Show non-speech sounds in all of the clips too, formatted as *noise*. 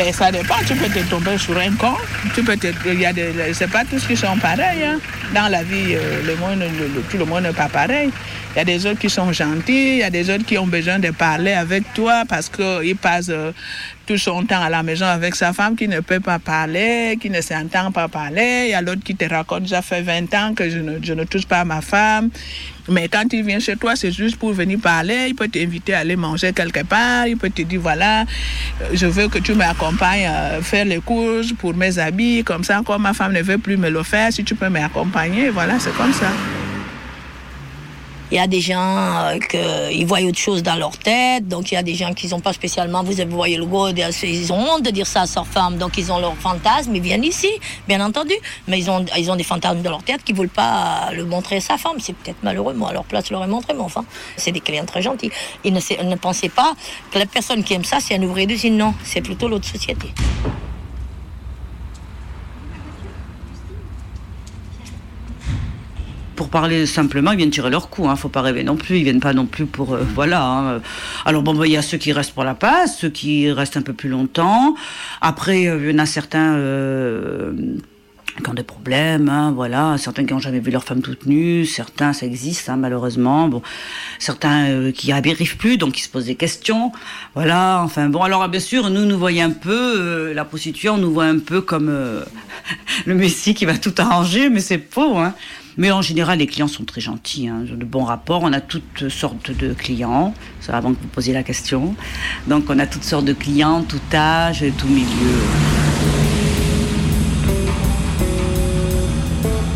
Ben, ça dépend. Tu peux te tomber sur un con. Tu peux te, il y a des, c'est pas tous qui sont pareils. hein. Dans la vie, euh, le monde, tout le monde n'est pas pareil. Il y a des autres qui sont gentils. Il y a des autres qui ont besoin de parler avec toi parce qu'ils passent euh, tout son temps à la maison avec sa femme qui ne peut pas parler, qui ne s'entend pas parler. Il y a l'autre qui te raconte, ça fait 20 ans que je ne, je ne touche pas ma femme. Mais quand il vient chez toi, c'est juste pour venir parler. Il peut t'inviter à aller manger quelque part. Il peut te dire, voilà, euh, je veux que tu m'accompagnes à faire les courses pour mes habits. Comme ça, quand ma femme ne veut plus me le faire, si tu peux m'accompagner, voilà, c'est comme ça. Il y a des gens euh, que ils voient autre chose dans leur tête, donc il y a des gens qui n'ont pas spécialement, vous voyez le gros, ils ont honte de dire ça à leur femme, donc ils ont leur fantasme, ils viennent ici, bien entendu, mais ils ont, ils ont des fantasmes dans leur tête qui ne veulent pas le montrer à sa femme. C'est peut-être malheureux, moi à leur place, je leur ai montré, mais enfin, c'est des clients très gentils. Ils ne pensaient pas que la personne qui aime ça, c'est un ouvrier d'usine, non, c'est plutôt l'autre société. Pour parler simplement, ils viennent tirer leur coup. Hein. Faut pas rêver non plus. Ils viennent pas non plus pour euh, voilà. hein. Alors bon, il y a ceux qui restent pour la passe, ceux qui restent un peu plus longtemps. Après, euh, il y en a certains. euh, qui ont des problèmes, hein, voilà, certains qui n'ont jamais vu leur femme toute nue, certains, ça existe, hein, malheureusement, bon, certains qui n'arrivent plus, donc qui se posent des questions, voilà, enfin bon, alors bien sûr, nous, nous voyons un peu, la prostituée, on nous voit un peu comme *laughs* le messie qui va tout arranger, mais c'est faux, hein. Mais en général, les clients sont très gentils, hein, de bons rapports. On a toutes sortes de clients, ça avant que vous posiez la question. Donc, on a toutes sortes de clients, tout âge, tout milieu.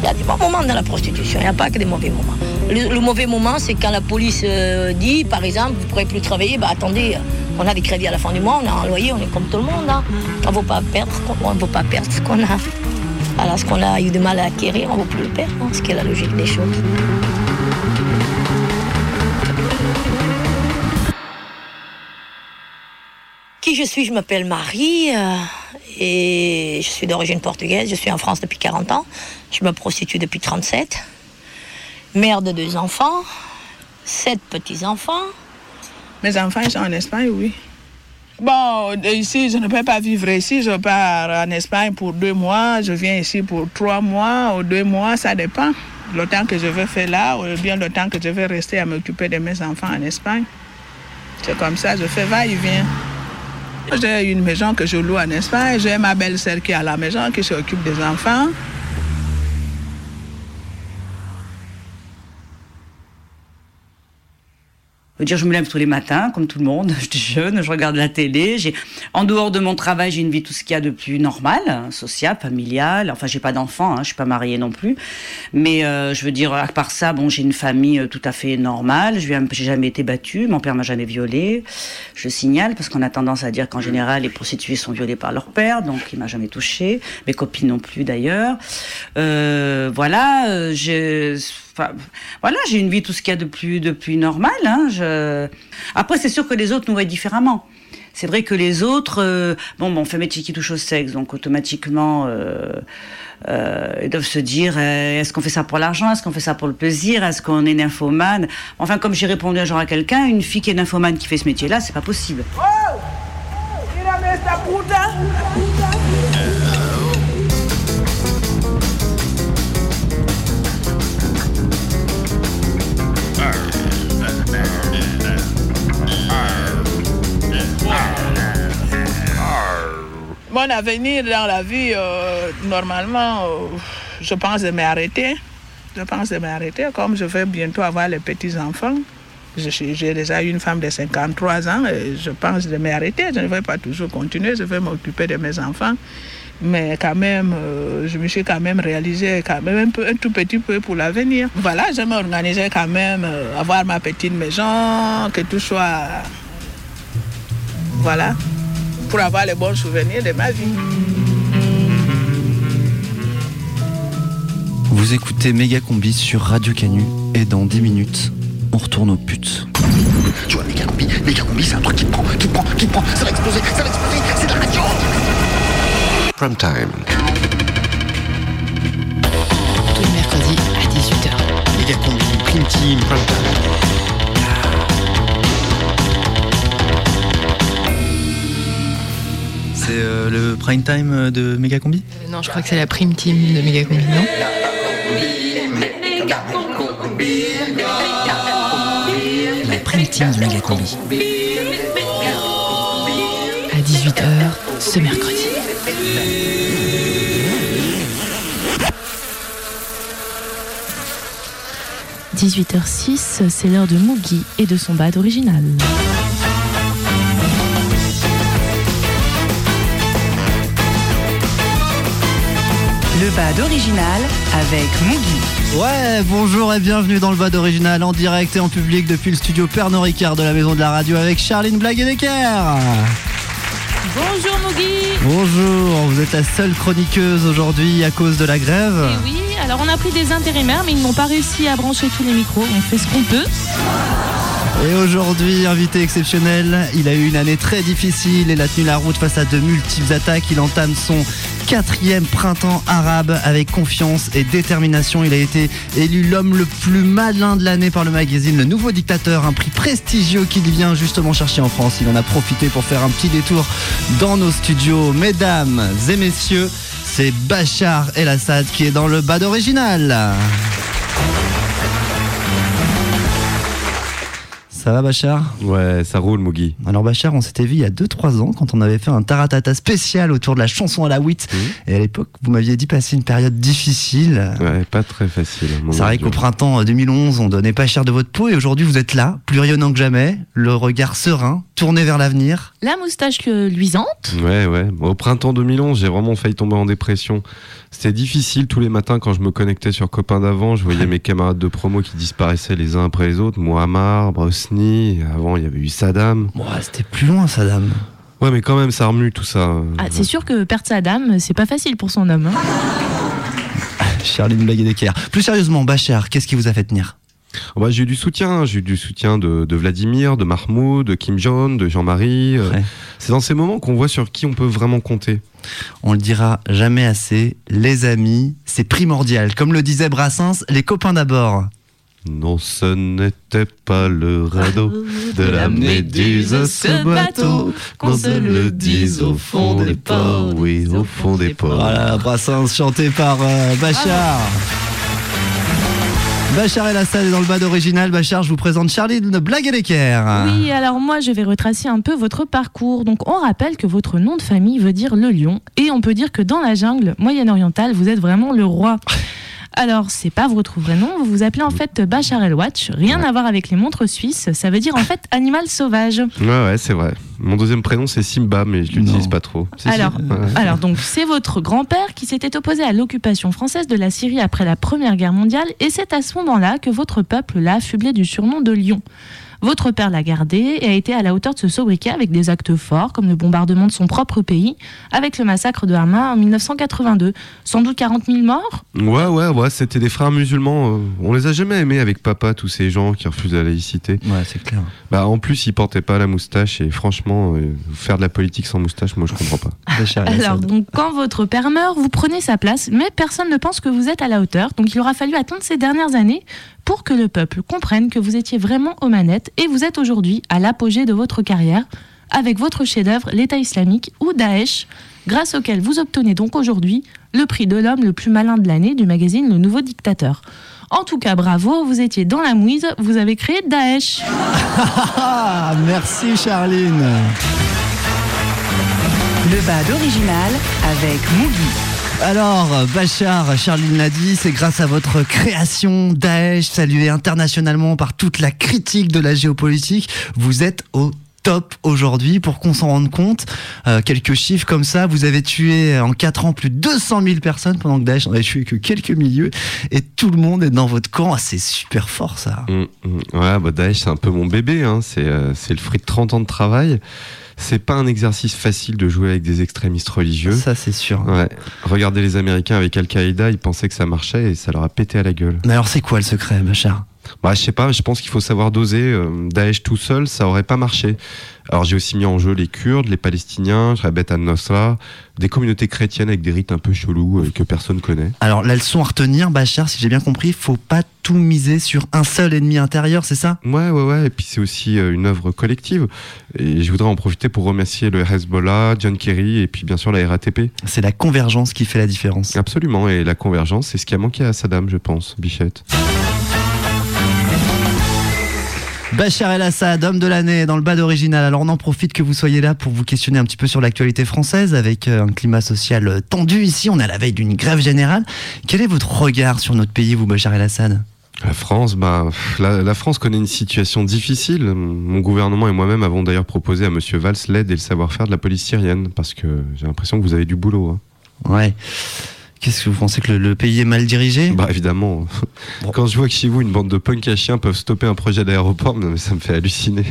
Il y a des bons moments dans la prostitution, il n'y a pas que des mauvais moments. Le, mauvais moment, c'est quand la police euh, dit, par exemple, vous ne pourrez plus travailler, bah attendez, on a des crédits à la fin du mois, on a un loyer, on est comme tout le monde. hein. On ne veut veut pas perdre ce qu'on a. Alors ce qu'on a eu du mal à acquérir, on ne veut plus le perdre, hein, ce qui est la logique des choses. Qui je suis? Je m'appelle Marie euh, et je suis d'origine portugaise. Je suis en France depuis 40 ans. Je me prostitue depuis 37. Mère de deux enfants, sept petits-enfants. Mes enfants, ils sont en Espagne, oui. Bon, ici, je ne peux pas vivre ici. Je pars en Espagne pour deux mois. Je viens ici pour trois mois ou deux mois, ça dépend. Le temps que je vais faire là, ou bien le temps que je vais rester à m'occuper de mes enfants en Espagne. C'est comme ça, je fais va-et-vient. J'ai une maison que je loue en Espagne. J'ai ma belle-sœur qui est à la maison, qui s'occupe des enfants. Je veux dire, je me lève tous les matins, comme tout le monde. *laughs* Je suis jeune, je regarde la télé. J'ai, en dehors de mon travail, j'ai une vie tout ce qu'il y a de plus normal, hein, social, familial. Enfin, j'ai pas d'enfants, hein, je suis pas mariée non plus. Mais euh, je veux dire, à part ça, bon, j'ai une famille euh, tout à fait normale. Je j'ai jamais été battue. Mon père m'a jamais violée. Je signale parce qu'on a tendance à dire qu'en général, les prostituées sont violées par leur père, donc il m'a jamais touchée. Mes copines non plus d'ailleurs. Euh, voilà, euh, j'ai Enfin, voilà, j'ai une vie tout ce qu'il y a de plus de plus normal. Hein. Après, c'est sûr que les autres nous voient différemment. C'est vrai que les autres, euh, bon, bon, on fait métier qui touche au sexe, donc automatiquement, euh, euh, ils doivent se dire, est-ce qu'on fait ça pour l'argent, est-ce qu'on fait ça pour le plaisir, est-ce qu'on est nymphomane? Enfin, comme j'ai répondu un jour à quelqu'un, une fille qui est nymphomane qui fait ce métier-là, c'est pas possible. Oh Mon avenir dans la vie, euh, normalement, euh, je pense de m'arrêter. Je pense de m'arrêter. Comme je vais bientôt avoir les petits-enfants, j'ai déjà une femme de 53 ans et je pense de m'arrêter. Je ne vais pas toujours continuer, je vais m'occuper de mes enfants. Mais quand même, euh, je me suis quand même réalisé quand même un, peu, un tout petit peu pour l'avenir. Voilà, je m'organisais quand même, avoir ma petite maison, que tout soit... Voilà, pour avoir les bons souvenirs de ma vie. Vous écoutez Méga Combi sur Radio Canu et dans 10 minutes, on retourne aux putes. Tu vois, méga combi, méga combi, c'est un truc qui te prend, qui te prend, qui te prend, ça va exploser, ça va exploser, c'est de la radio Prime time. Tous les mercredis à 18h. Méga combi, prime team, prime time. C'est euh, prime time euh, de Megacombi? Euh, Non, je crois que c'est la prime team de Megacombi, non? La prime team de Megacombi. À 18h, ce mercredi. « 18h06, c'est l'heure de Mugi et de son bad original. Le bad original avec Mugi. Ouais, bonjour et bienvenue dans le Bad Original en direct et en public depuis le studio Pernod Ricard de la Maison de la Radio avec Charline Blague et Decker. Bonjour Mugi Bonjour, vous êtes la seule chroniqueuse aujourd'hui à cause de la grève. Et oui, alors on a pris des intérimaires, mais ils n'ont pas réussi à brancher tous les micros. On fait ce qu'on peut. Et aujourd'hui, invité exceptionnel, il a eu une année très difficile, il a tenu la route face à de multiples attaques, il entame son quatrième printemps arabe avec confiance et détermination. Il a été élu l'homme le plus malin de l'année par le magazine Le Nouveau Dictateur, un prix prestigieux qu'il vient justement chercher en France. Il en a profité pour faire un petit détour dans nos studios. Mesdames et messieurs, c'est Bachar El Assad qui est dans le bad original. Ça va Bachar Ouais, ça roule, Mugi. Alors Bachar, on s'était vu il y a 2-3 ans quand on avait fait un taratata spécial autour de la chanson à la WIT. Et à l'époque, vous m'aviez dit passer une période difficile. Ouais, pas très facile. C'est vrai qu'au printemps 2011, on donnait pas cher de votre peau et aujourd'hui vous êtes là, plus rayonnant que jamais, le regard serein, tourné vers l'avenir. La moustache que luisante. Ouais, ouais. Au printemps 2011, j'ai vraiment failli tomber en dépression. C'était difficile tous les matins quand je me connectais sur Copain d'avant. Je voyais *laughs* mes camarades de promo qui disparaissaient les uns après les autres. Muammar, Brosny. Avant, il y avait eu Saddam. Bon, c'était plus loin ça, dame. Ouais, mais quand même, ça remue tout ça. Ah, c'est sûr que perdre sa dame, c'est pas facile pour son homme. hein. *laughs* Charline Blague et Decker. Plus sérieusement, Bachar, qu'est-ce qui vous a fait tenir? Bah, j'ai eu du soutien. J'ai eu du soutien de, de Vladimir, de Mahmoud, de Kim Jong, de Jean-Marie. Euh, Ouais. C'est dans ces moments qu'on voit sur qui on peut vraiment compter. On le dira jamais assez, les amis, c'est primordial. Comme le disait Brassens, les copains d'abord. Non, ce n'était pas le radeau *laughs* de la méduse, ce bateau, qu'on se le dise au fond des ports, oui, au fond des ports. Voilà, Brassens chanté par euh, Bachar. Bachar El Assad est dans le bas d'original. Bachar, je vous présente Charlie de Blague et l'équerre. Oui, alors moi je vais retracer un peu votre parcours. Donc on rappelle que votre nom de famille veut dire le lion et on peut dire que dans la jungle moyen-orientale, vous êtes vraiment le roi. Alors, c'est pas votre vrai nom, vous vous appelez en fait Bachar El Watch, rien à voir avec les montres suisses, ça veut dire en fait animal sauvage. Ouais, ouais, c'est vrai. Mon deuxième prénom, c'est Simba, mais je l'utilise Non. pas trop. Si. Alors, Ouais. alors donc c'est votre grand-père qui s'était opposé à l'occupation française de la Syrie après la Première Guerre mondiale et c'est à ce moment-là que votre peuple l'a affublé du surnom de lion. Votre père l'a gardé et a été à la hauteur de ce sobriquet avec des actes forts comme le bombardement de son propre pays avec le massacre de Hama en 1982. Sans doute 40 000 morts? Ouais, ouais, ouais, c'était des frères musulmans. euh, On les a jamais aimés avec papa, tous ces gens qui refusent la laïcité. Ouais, c'est clair. Bah, en plus, ils portaient pas la moustache et franchement, euh, faire de la politique sans moustache, moi, je comprends pas. *laughs* Alors, donc, quand votre père meurt, vous prenez sa place, mais personne ne pense que vous êtes à la hauteur. Donc, il aura fallu attendre ces dernières années pour que le peuple comprenne que vous étiez vraiment aux manettes et vous êtes aujourd'hui à l'apogée de votre carrière avec votre chef-d'œuvre, l'État islamique ou Daesh, grâce auquel vous obtenez donc aujourd'hui le prix de l'homme le plus malin de l'année du magazine Le Nouveau Dictateur. En tout cas, bravo, vous étiez dans la mouise, vous avez créé Daesh. *laughs* Ah, merci Charline. Le bad original avec Mugi. Alors, Bachar, Charline l'a dit, c'est grâce à votre création Daesh, salué internationalement par toute la critique de la géopolitique, vous êtes au top aujourd'hui pour qu'on s'en rende compte. Euh, quelques chiffres comme ça, vous avez tué en 4 ans plus de 200 000 personnes pendant que Daesh n'en a tué que quelques milieux et tout le monde est dans votre camp. Ah, c'est super fort ça. Mm, mm. Ouais, bah Daesh, c'est un peu mon bébé. Hein. C'est euh, c'est le fruit de 30 ans de travail. C'est pas un exercice facile de jouer avec des extrémistes religieux. Ça, c'est sûr. Ouais. Regardez les Américains avec Al-Qaïda, ils pensaient que ça marchait et ça leur a pété à la gueule. Mais alors, c'est quoi le secret, Bachar Bah, je sais pas, je pense qu'il faut savoir doser. Euh, Daesh tout seul, ça aurait pas marché. Alors j'ai aussi mis en jeu les Kurdes, les Palestiniens, Jabet al-Nosra, des communautés chrétiennes avec des rites un peu chelous euh, que personne connaît. Alors la leçon à retenir, Bachar, si j'ai bien compris, faut pas tout miser sur un seul ennemi intérieur, c'est ça? Ouais, ouais, ouais. Et puis c'est aussi euh, une œuvre collective. Et je voudrais en profiter pour remercier le Hezbollah, John Kerry et puis bien sûr la RATP. C'est la convergence qui fait la différence. Absolument. Et la convergence, c'est ce qui a manqué à Saddam, je pense, Bichette. Bachar El-Assad, homme de l'année dans le bas d'original. Alors on en profite que vous soyez là pour vous questionner un petit peu sur l'actualité française avec euh, un climat social euh, tendu ici. On est à la veille d'une grève générale. Quel est votre regard sur notre pays, vous, Bachar El-Assad La France, bah, la, la France connaît une situation difficile. Mon gouvernement et moi-même avons d'ailleurs proposé à Monsieur Valls l'aide et le savoir-faire de la police syrienne parce que j'ai l'impression que vous avez du boulot. hein. Ouais. Qu'est-ce que vous pensez que le, le pays est mal dirigé? Bah évidemment. Bon. Quand je vois que chez vous une bande de punk à chiens peuvent stopper un projet d'aéroport, mais ça me fait halluciner.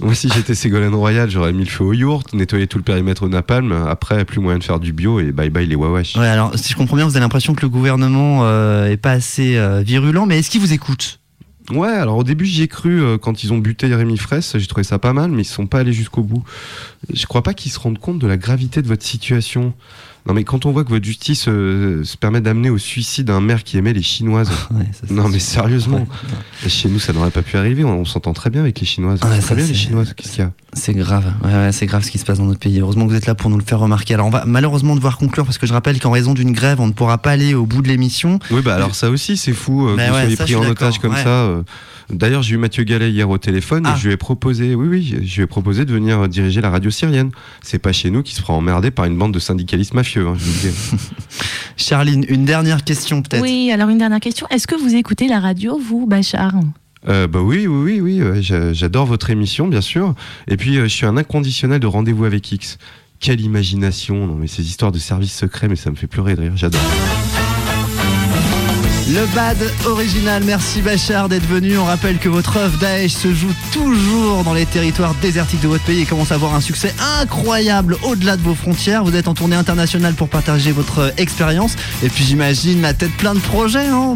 Moi si j'étais Ségolène Royal, j'aurais mis le feu au yourte, nettoyé tout le périmètre au napalm. Après, plus moyen de faire du bio et bye bye les wawash. Ouais, alors si je comprends bien, vous avez l'impression que le gouvernement euh, est pas assez euh, virulent, mais est-ce qu'il vous écoute? Ouais, alors au début j'y ai cru euh, quand ils ont buté Rémi Fraisse, j'ai trouvé ça pas mal, mais ils sont pas allés jusqu'au bout. Je crois pas qu'ils se rendent compte de la gravité de votre situation. Non mais quand on voit que votre justice euh, se permet d'amener au suicide un maire qui aimait les Chinoises. *laughs* Ouais, ça, c'est Non mais sérieusement, Ouais. chez nous ça n'aurait pas pu arriver, on, on s'entend très bien avec les Chinoises. Ouais, C'est ça, très bien les Chinoises, qu'est-ce qu'il y a C'est grave, c'est grave ce qui se passe dans notre pays. Heureusement que vous êtes là pour nous le faire remarquer. Alors on va malheureusement devoir conclure parce que je rappelle qu'en raison d'une grève, on ne pourra pas aller au bout de l'émission. Oui bah alors ça aussi c'est fou euh, que vous pris en otage comme ça. euh. D'ailleurs j'ai eu Mathieu Gallet hier au téléphone Ah. et je lui ai proposé, oui oui, je lui ai proposé de venir diriger la radio syrienne. C'est pas chez nous qui se fera emmerder par une bande de syndicalistes mafieux, hein, je vous le dis. *laughs* Charline, une dernière question peut-être. Oui, alors une dernière question. Est-ce que vous écoutez la radio, vous, Bachar? Euh, bah oui, oui, oui, oui. j'a- J'adore votre émission, bien sûr. Et puis, euh, je suis un inconditionnel de rendez-vous avec X. Quelle imagination Non, mais ces histoires de services secrets, mais ça me fait pleurer de rire. J'adore. Le bad original, merci Bachar d'être venu. On rappelle que votre œuvre Daesh se joue toujours dans les territoires désertiques de votre pays et commence à avoir un succès incroyable au-delà de vos frontières. Vous êtes en tournée internationale pour partager votre expérience. Et puis j'imagine la tête plein de projets, hein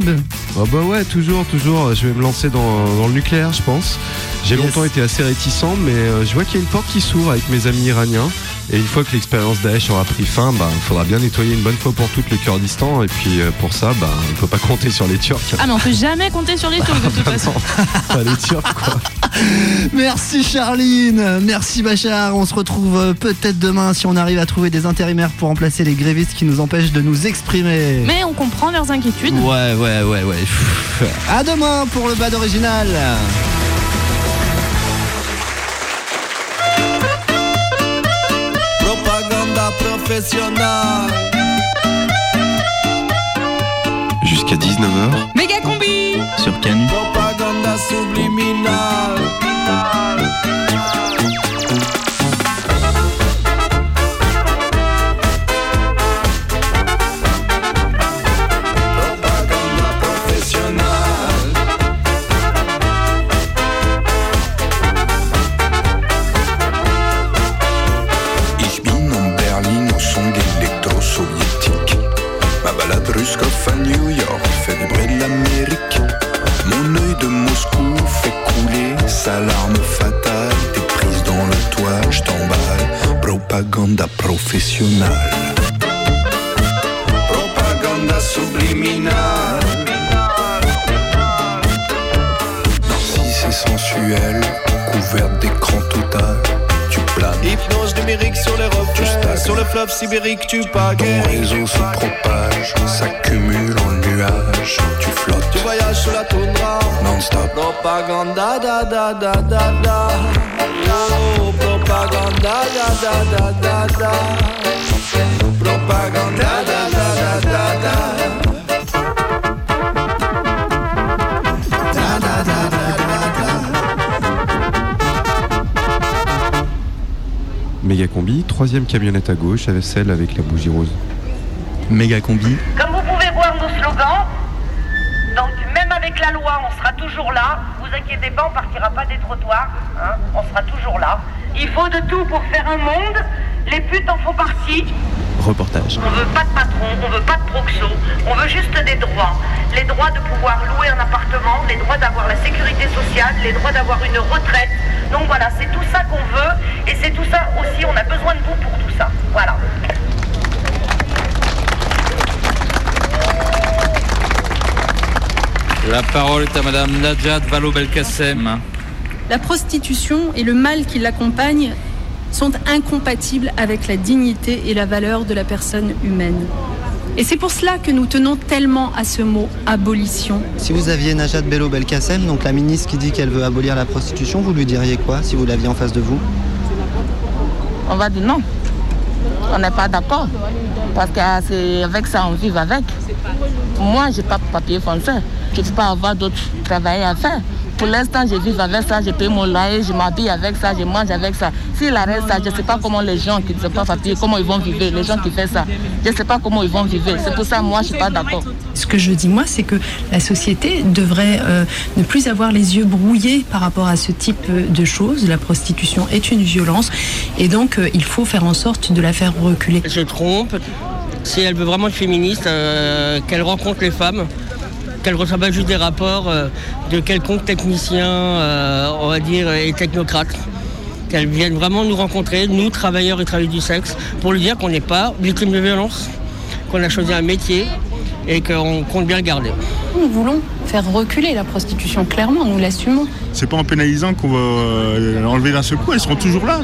Ah bah ouais, toujours, toujours. Je vais me lancer dans, dans le nucléaire, je pense. J'ai Yes. longtemps été assez réticent, mais euh, je vois qu'il y a une porte qui s'ouvre avec mes amis iraniens. Et une fois que l'expérience Daesh aura pris fin, bah, il faudra bien nettoyer une bonne fois pour toutes le Kurdistan. Et puis euh, pour ça, bah, on peut pas compter sur les Turcs. Ah, mais on peut jamais compter sur les Turcs de toute *laughs* façon. Pas les Turcs, quoi. *laughs* Merci Charline, merci Bachar. On se retrouve euh, peut-être demain si on arrive à trouver des intérimaires pour remplacer les grévistes qui nous empêchent de nous exprimer. Mais on comprend leurs inquiétudes. Ouais, ouais, ouais, ouais. À demain pour le bad original. Jusqu'à 19h. Méga combi Sur Canu. Propaganda subliminale. Sibérique, tu pagaies. Ton réseau se propage, s'accumule en nuages. Tu flottes. Tu voyages sur la toundra. Non-stop. Propaganda, da da da da da. Oh, propaganda, da da da da da. Propaganda, da da da da da. Da Méga combi, troisième camionnette à gauche, avec celle avec la bougie rose. Méga combi. Comme vous pouvez voir nos slogans, donc même avec la loi, on sera toujours là. Vous inquiétez pas, on partira pas des trottoirs. hein, on sera toujours là. Il faut de tout pour faire un monde. Les putes en font partie. Reportage. On veut pas de patron, on veut pas de proxo. On veut juste des droits. Les droits de pouvoir louer un appartement appartement, les droits d'avoir la sécurité sociale, les droits d'avoir une retraite. Donc voilà, c'est tout ça qu'on veut et c'est tout ça aussi, on a besoin de vous pour tout ça. Voilà. La parole est à Madame Najat Vallaud-Belkacem. La prostitution et le mal qui l'accompagne sont incompatibles avec la dignité et la valeur de la personne humaine. Et c'est pour cela que nous tenons tellement à ce mot abolition. Si vous aviez Najat Bello Belkacem, donc la ministre qui dit qu'elle veut abolir la prostitution, vous lui diriez quoi si vous l'aviez en face de vous? On va dire non. On n'est pas d'accord. Parce que c'est avec ça on vit avec. Moi, j'ai pas de papier français. Je ne peux pas avoir d'autres travail à faire. Pour l'instant, je vis avec ça, je paye mon loyer, je m'habille avec ça, je mange avec ça. S'il arrête ça, je ne sais pas comment les gens qui ne sont pas papier, comment ils vont vivre, les gens qui font ça. Je ne sais pas comment ils vont vivre. C'est pour ça, moi, je ne suis pas d'accord. Ce que je dis, moi, c'est que la société devrait euh, ne plus avoir les yeux brouillés par rapport à ce type de choses. La prostitution est une violence et donc euh, il faut faire en sorte de la faire reculer. Je trompe. Si elle veut vraiment être féministe, euh, qu'elle rencontre les femmes, qu'elle ne reçoit pas juste des rapports euh, de quelconque technicien, euh, on va dire, et technocrate. Qu'elle vienne vraiment nous rencontrer, nous, travailleurs et travailleuses du sexe, pour lui dire qu'on n'est pas victime de violence, qu'on a choisi un métier et qu'on compte bien le garder. Nous voulons faire reculer la prostitution, clairement, nous l'assumons. C'est pas en pénalisant qu'on va euh, enlever d'un seul coup, elles seront toujours là.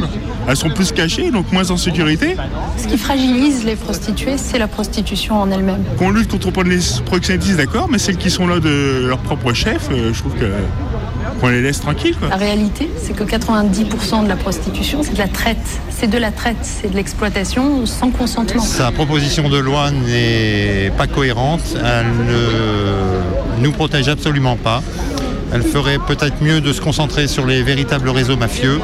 Elles sont plus cachées, donc moins en sécurité. Ce qui fragilise les prostituées, c'est la prostitution en elle-même. Qu'on lutte contre les proxénétistes, d'accord, mais celles qui sont là de leur propre chef, euh, je trouve que qu'on les laisse tranquilles. Quoi. La réalité, c'est que 90% de la prostitution, c'est de la traite. C'est de la traite, c'est de l'exploitation sans consentement. Sa proposition de loi n'est pas cohérente, elle ne nous protège absolument pas. Elle ferait peut-être mieux de se concentrer sur les véritables réseaux mafieux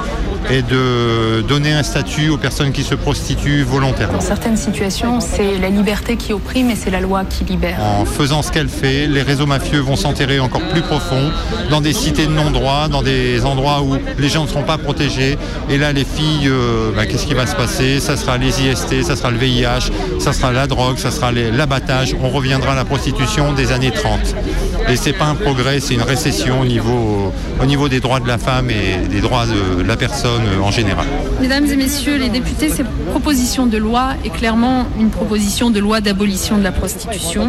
et de donner un statut aux personnes qui se prostituent volontairement. Dans certaines situations, c'est la liberté qui opprime et c'est la loi qui libère. En faisant ce qu'elle fait, les réseaux mafieux vont s'enterrer encore plus profond dans des cités de non-droit, dans des endroits où les gens ne seront pas protégés. Et là, les filles, euh, bah, qu'est-ce qui va se passer? Ça sera les IST, ça sera le VIH, ça sera la drogue, ça sera l'abattage. On reviendra à la prostitution des années 30. Et c'est pas un progrès, c'est une récession au niveau, au niveau des droits de la femme et des droits de la personne euh, en général. Mesdames et messieurs les députés, cette proposition de loi est clairement une proposition de loi d'abolition de la prostitution.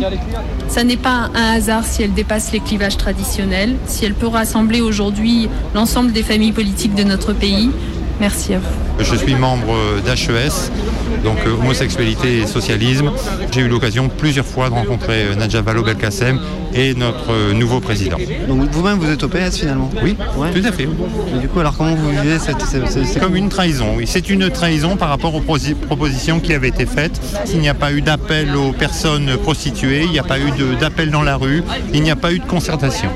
Ça n'est pas un hasard si elle dépasse les clivages traditionnels, si elle peut rassembler aujourd'hui l'ensemble des familles politiques de notre pays. Merci à vous. Je suis membre d'HES, donc euh, homosexualité et socialisme. J'ai eu l'occasion plusieurs fois de rencontrer euh, Nadja Vallaud-Belkacem et notre euh, nouveau président. Donc vous-même, vous êtes au PS finalement? Oui, tout à fait. Et du coup, alors comment vous vivez cette... c'est- c'est- C'est comme une trahison, oui. C'est une trahison par rapport aux propositions qui avaient été faites. S'il n'y a pas eu d'appel aux personnes prostituées, il n'y a pas eu de- d'appel dans la rue, il n'y a pas eu de concertation.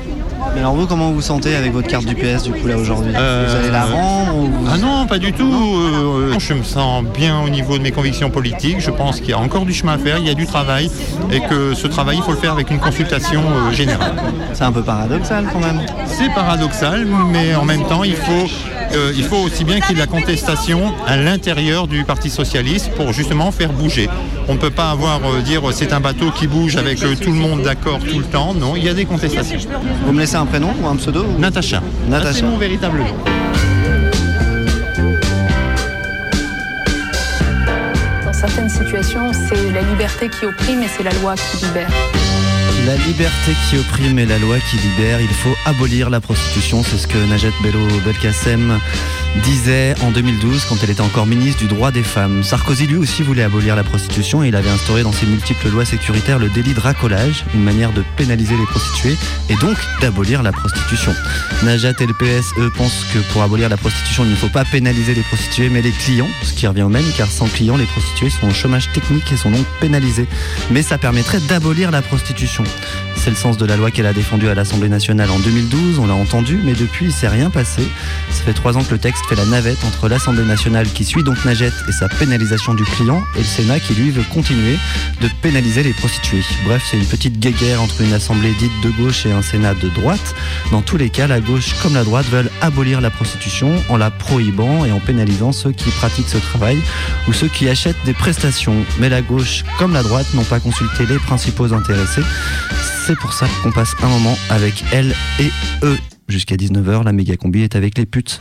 Mais alors vous, comment vous vous sentez avec votre carte du PS du coup là aujourd'hui? Euh, Vous allez la rendre ou vous- Ah non, pas du tout. Euh, je me sens bien au niveau de mes convictions politiques. Je pense qu'il y a encore du chemin à faire, il y a du travail et que ce travail, il faut le faire avec une consultation euh, générale. C'est un peu paradoxal quand même. C'est paradoxal, mais en même temps, il faut, euh, il faut aussi bien qu'il y ait de la contestation à l'intérieur du Parti socialiste pour justement faire bouger. On ne peut pas avoir euh, dire c'est un bateau qui bouge avec euh, tout le monde d'accord tout le temps. Non, il y a des contestations. Vous me laissez un prénom ou un pseudo ou- Natacha. Natacha. C'est mon véritable nom. Dans certaines situations, c'est la liberté qui opprime et c'est la loi qui libère. La liberté qui opprime et la loi qui libère, il faut abolir la prostitution, c'est ce que Najat Bello Belkacem disait en 2012 quand elle était encore ministre du droit des femmes. Sarkozy lui aussi voulait abolir la prostitution et il avait instauré dans ses multiples lois sécuritaires le délit de racolage, une manière de pénaliser les prostituées et donc d'abolir la prostitution. Najat et le PS, eux, pensent que pour abolir la prostitution, il ne faut pas pénaliser les prostituées mais les clients, ce qui revient au même car sans clients, les prostituées sont au chômage technique et sont donc pénalisées. Mais ça permettrait d'abolir la prostitution. C'est le sens de la loi qu'elle a défendue à l'Assemblée nationale en 2012, on l'a entendu, mais depuis il s'est rien passé. Ça fait trois ans que le texte fait la navette entre l'Assemblée nationale qui suit donc Najette et sa pénalisation du client, et le Sénat qui lui veut continuer de pénaliser les prostituées. Bref, c'est une petite guéguerre entre une Assemblée dite de gauche et un Sénat de droite. Dans tous les cas, la gauche comme la droite veulent abolir la prostitution en la prohibant et en pénalisant ceux qui pratiquent ce travail ou ceux qui achètent des prestations. Mais la gauche comme la droite n'ont pas consulté les principaux intéressés. C'est pour ça qu'on passe un moment avec elle et eux. Jusqu'à 19h, la méga combi est avec les putes.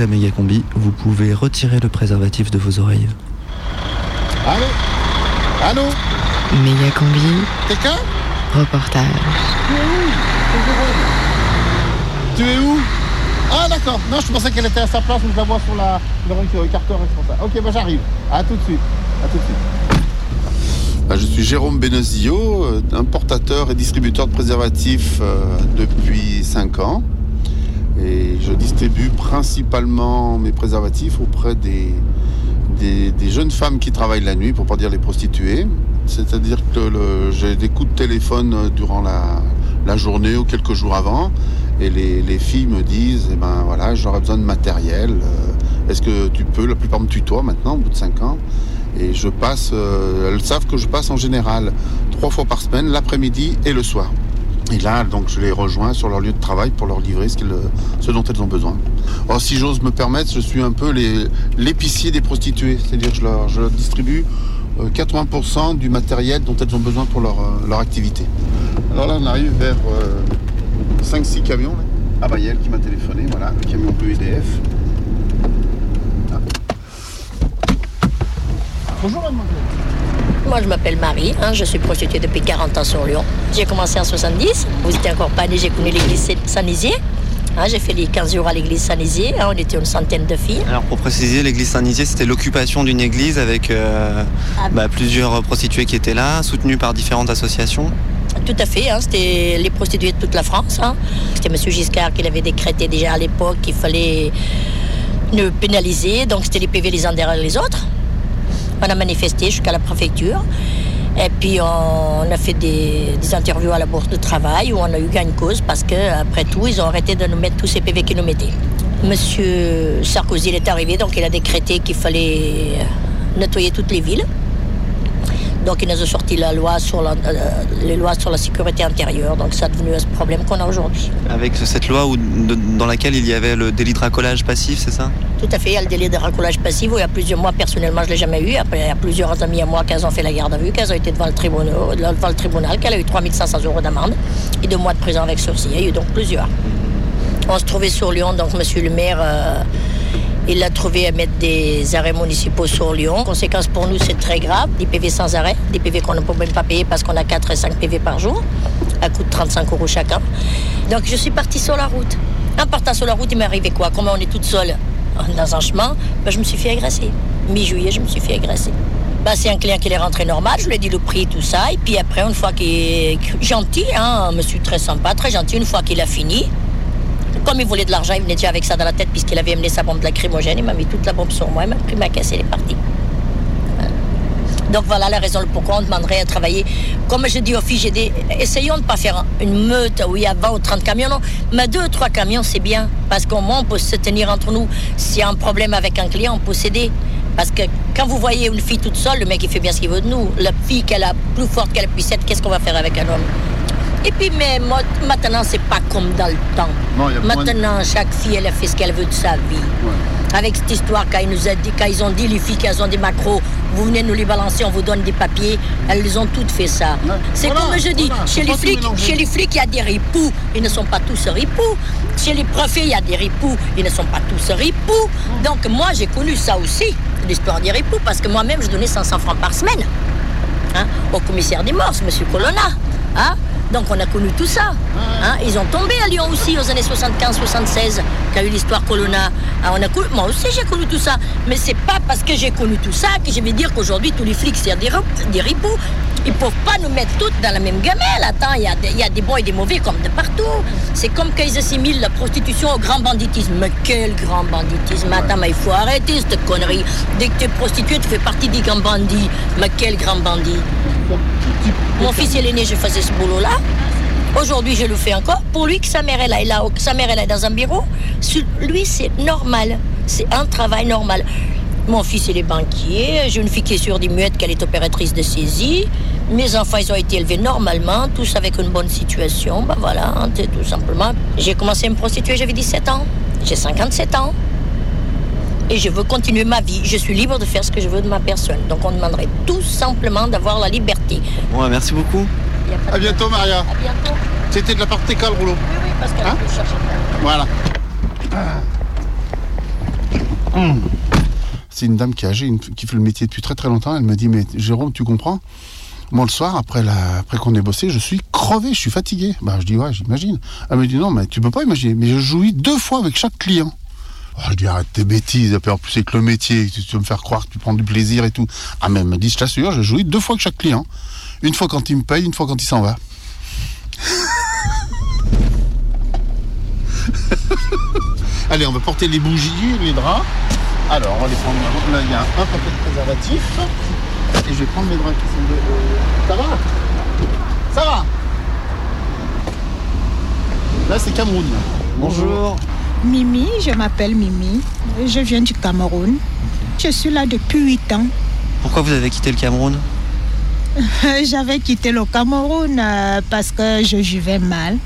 La méga combi, vous pouvez retirer le préservatif de vos oreilles. Allô? Allô? Méga combi. Quelqu'un? Reportage. Tu es où? Ah d'accord, non je pensais qu'elle était à sa place, mais je la vois sur la, le écarteur responsable. Ok, bah j'arrive. À tout de suite. À tout de suite. Bah, je suis Jérôme Benezio, euh, importateur et distributeur de préservatifs euh, depuis 5 ans. Je distribue principalement mes préservatifs auprès des, jeunes femmes qui travaillent la nuit, pour pas dire les prostituées. C'est-à-dire que j'ai des coups de téléphone durant la, journée ou quelques jours avant. Et les, les filles me disent, eh ben voilà, j'aurais besoin de matériel. euh, Est-ce que tu peux La plupart me tutoient maintenant, au bout de 5 ans. Et je passe, euh, elles savent que je passe en général trois fois par semaine, l'après-midi et le soir. Et là, donc, je les rejoins sur leur lieu de travail pour leur livrer ce, dont elles ont besoin. Or, si j'ose me permettre, je suis un peu l'épicier des prostituées. C'est-à-dire que je leur, je leur distribue euh, 80% du matériel dont elles ont besoin pour leur, euh, activité. Alors là, on arrive vers 5-6 camions. là. Ah bah, il y a elle qui m'a téléphoné, voilà, le camion bleu EDF. Bonjour, mademoiselle. Moi, je m'appelle Marie, hein, je suis prostituée depuis 40 ans sur Lyon. J'ai commencé en 70, vous étiez encore pas né, j'ai connu l'église Saint-Nizier. Hein, j'ai fait les 15 jours à l'église Saint-Nizier, hein, on était une centaine de filles. Alors pour préciser, l'église Saint-Nizier, c'était l'occupation d'une église avec euh, bah, plusieurs prostituées qui étaient là, soutenues par différentes associations. Tout à fait, hein, c'était les prostituées de toute la France. C'était M. Giscard qui l'avait décrété déjà à l'époque qu'il fallait ne pénaliser, donc c'était les PV les uns derrière les autres. On a manifesté jusqu'à la préfecture. Et puis on a fait des, interviews à la bourse de travail où on a eu gain de cause parce que après tout, ils ont arrêté de nous mettre tous ces PV qu'ils nous mettaient. Monsieur Sarkozy il est arrivé, donc il a décrété qu'il fallait nettoyer toutes les villes. Donc il nous a sorti la loi sur la, euh, les lois sur la sécurité intérieure. Donc ça a devenu ce problème qu'on a aujourd'hui. Avec cette loi où, dans laquelle il y avait le délit de racolage passif, c'est ça? Tout à fait, il y a le délai de racolage passif où il y a plusieurs mois, personnellement, je ne l'ai jamais eu. Après, il y a plusieurs amis à moi qui ont fait la garde à vue, qui ont été devant le tribunal, devant le tribunal qu'elle a eu 3500 euros d'amende et deux mois de prison avec sursis. Il y a eu donc plusieurs. On se trouvait sur Lyon, donc monsieur le maire, euh, il a trouvé à mettre des arrêts municipaux sur Lyon. Conséquence pour nous, c'est très grave. Des PV sans arrêt, des PV qu'on ne peut même pas payer parce qu'on a 4 et 5 PV par jour, à coût de 35 euros chacun. Donc je suis partie sur la route. En partant sur la route, il m'est arrivé quoi? Comme on est toute seule dans un chemin, ben, je me suis fait agresser. Mi-juillet, je me suis fait agresser. Ben, c'est un client qui est rentré normal, je lui ai dit le prix, tout ça. Et puis après, une fois qu'il est gentil, hein, un monsieur très sympa, très gentil, une fois qu'il a fini, comme il voulait de l'argent, il venait déjà avec ça dans la tête puisqu'il avait amené sa bombe lacrymogène. Il m'a mis toute la bombe sur moi, il m'a pris ma caisse et il est parti. Donc voilà la raison pourquoi on demanderait à travailler. Comme je dis aux filles, j'ai dit, essayons de ne pas faire une meute où il y a 20 ou 30 camions, non. Mais deux ou trois camions, c'est bien. Parce qu'au moins, on peut se tenir entre nous. S'il y a un problème avec un client, on peut s'aider. Parce que quand vous voyez une fille toute seule, le mec il fait bien ce qu'il veut de nous. La fille qu'elle a plus forte qu'elle puisse être, qu'est-ce qu'on va faire avec un homme? Et puis mais maintenant c'est pas comme dans le temps. Non, moins Maintenant chaque fille elle a fait ce qu'elle veut de sa vie. Avec cette histoire quand ils nous a dit, quand ils ont dit les filles qu'elles ont des macros, vous venez nous les balancer, on vous donne des papiers, elles les ont toutes fait ça. C'est Voilà, comme je dis, voilà, chez les flics, chez les flics il y a des ripoux, ils ne sont pas tous ripoux. Chez les préfets il y a des ripoux, ils ne sont pas tous ripoux. Donc moi j'ai connu ça aussi, l'histoire des ripoux, parce que moi-même je donnais 500 francs par semaine hein, au commissaire des morses, M. Colonna. Hein donc on a connu tout ça. Hein Ils ont tombé à Lyon aussi aux années 75-76, quand il y a eu l'histoire Colonna. Ah, on a moi aussi j'ai connu tout ça. Mais c'est pas parce que j'ai connu tout ça que je vais dire qu'aujourd'hui tous les flics c'est des, des ripoux. Ils peuvent pas nous mettre toutes dans la même gamelle. Attends, il y, a des- bons et des mauvais comme de partout. C'est comme qu'ils assimilent la prostitution au grand banditisme. Mais quel grand banditisme? Attends, il faut arrêter cette connerie. Dès que tu es prostituée, tu fais partie des grands bandits. Mais quel grand bandit? Mon fils il est né, je faisais ce boulot-là. Aujourd'hui, je le fais encore. Pour lui, que sa mère est là, il a- sa mère elle est dans un bureau, lui, c'est normal. C'est un travail normal. Mon fils, il est banquier. J'ai une fille qui est sur des muettes, qu'elle est opératrice de saisie. Mes enfants, ils ont été élevés normalement, tous avec une bonne situation. Ben voilà, hein, tout simplement. J'ai commencé à me prostituer, j'avais 17 ans. J'ai 57 ans. Et je veux continuer ma vie. Je suis libre de faire ce que je veux de ma personne. Donc on demanderait tout simplement d'avoir la liberté. Ouais, merci beaucoup. À bientôt, Maria. À bientôt. C'était de la part cales, rouleau. Oui, oui, parce qu'elle Hein chercher. Voilà. Hum. C'est une dame qui est âgée, une- qui fait le métier depuis très très longtemps. Elle me dit Mais Jérôme, tu comprends? Moi, le soir, après, la, après qu'on ait bossé, je suis crevé, je suis fatigué. Bah, je dis Ouais, j'imagine. Elle me dit Non, mais tu peux pas imaginer. Mais je jouis deux fois avec chaque client. Oh, je dis Arrête tes bêtises. En plus, avec le métier, tu, veux me faire croire que tu prends du plaisir et tout. Ah, mais elle me dit Je t'assure, je jouis deux fois avec chaque client. Une fois quand il me paye, une fois quand il s'en va. *laughs* Allez, on va porter les bougies, les draps. Alors, on va les prendre. Là, il y a un paquet de préservatifs. Et je vais prendre mes draps qui sont de. euh, Ça va? Ça va? Là, c'est Cameroun. Bonjour. Mimi, je m'appelle Mimi. Je viens du Cameroun. Je suis là depuis 8 ans. Pourquoi vous avez quitté le Cameroun? *laughs* J'avais quitté le Cameroun euh, parce que je vivais mal.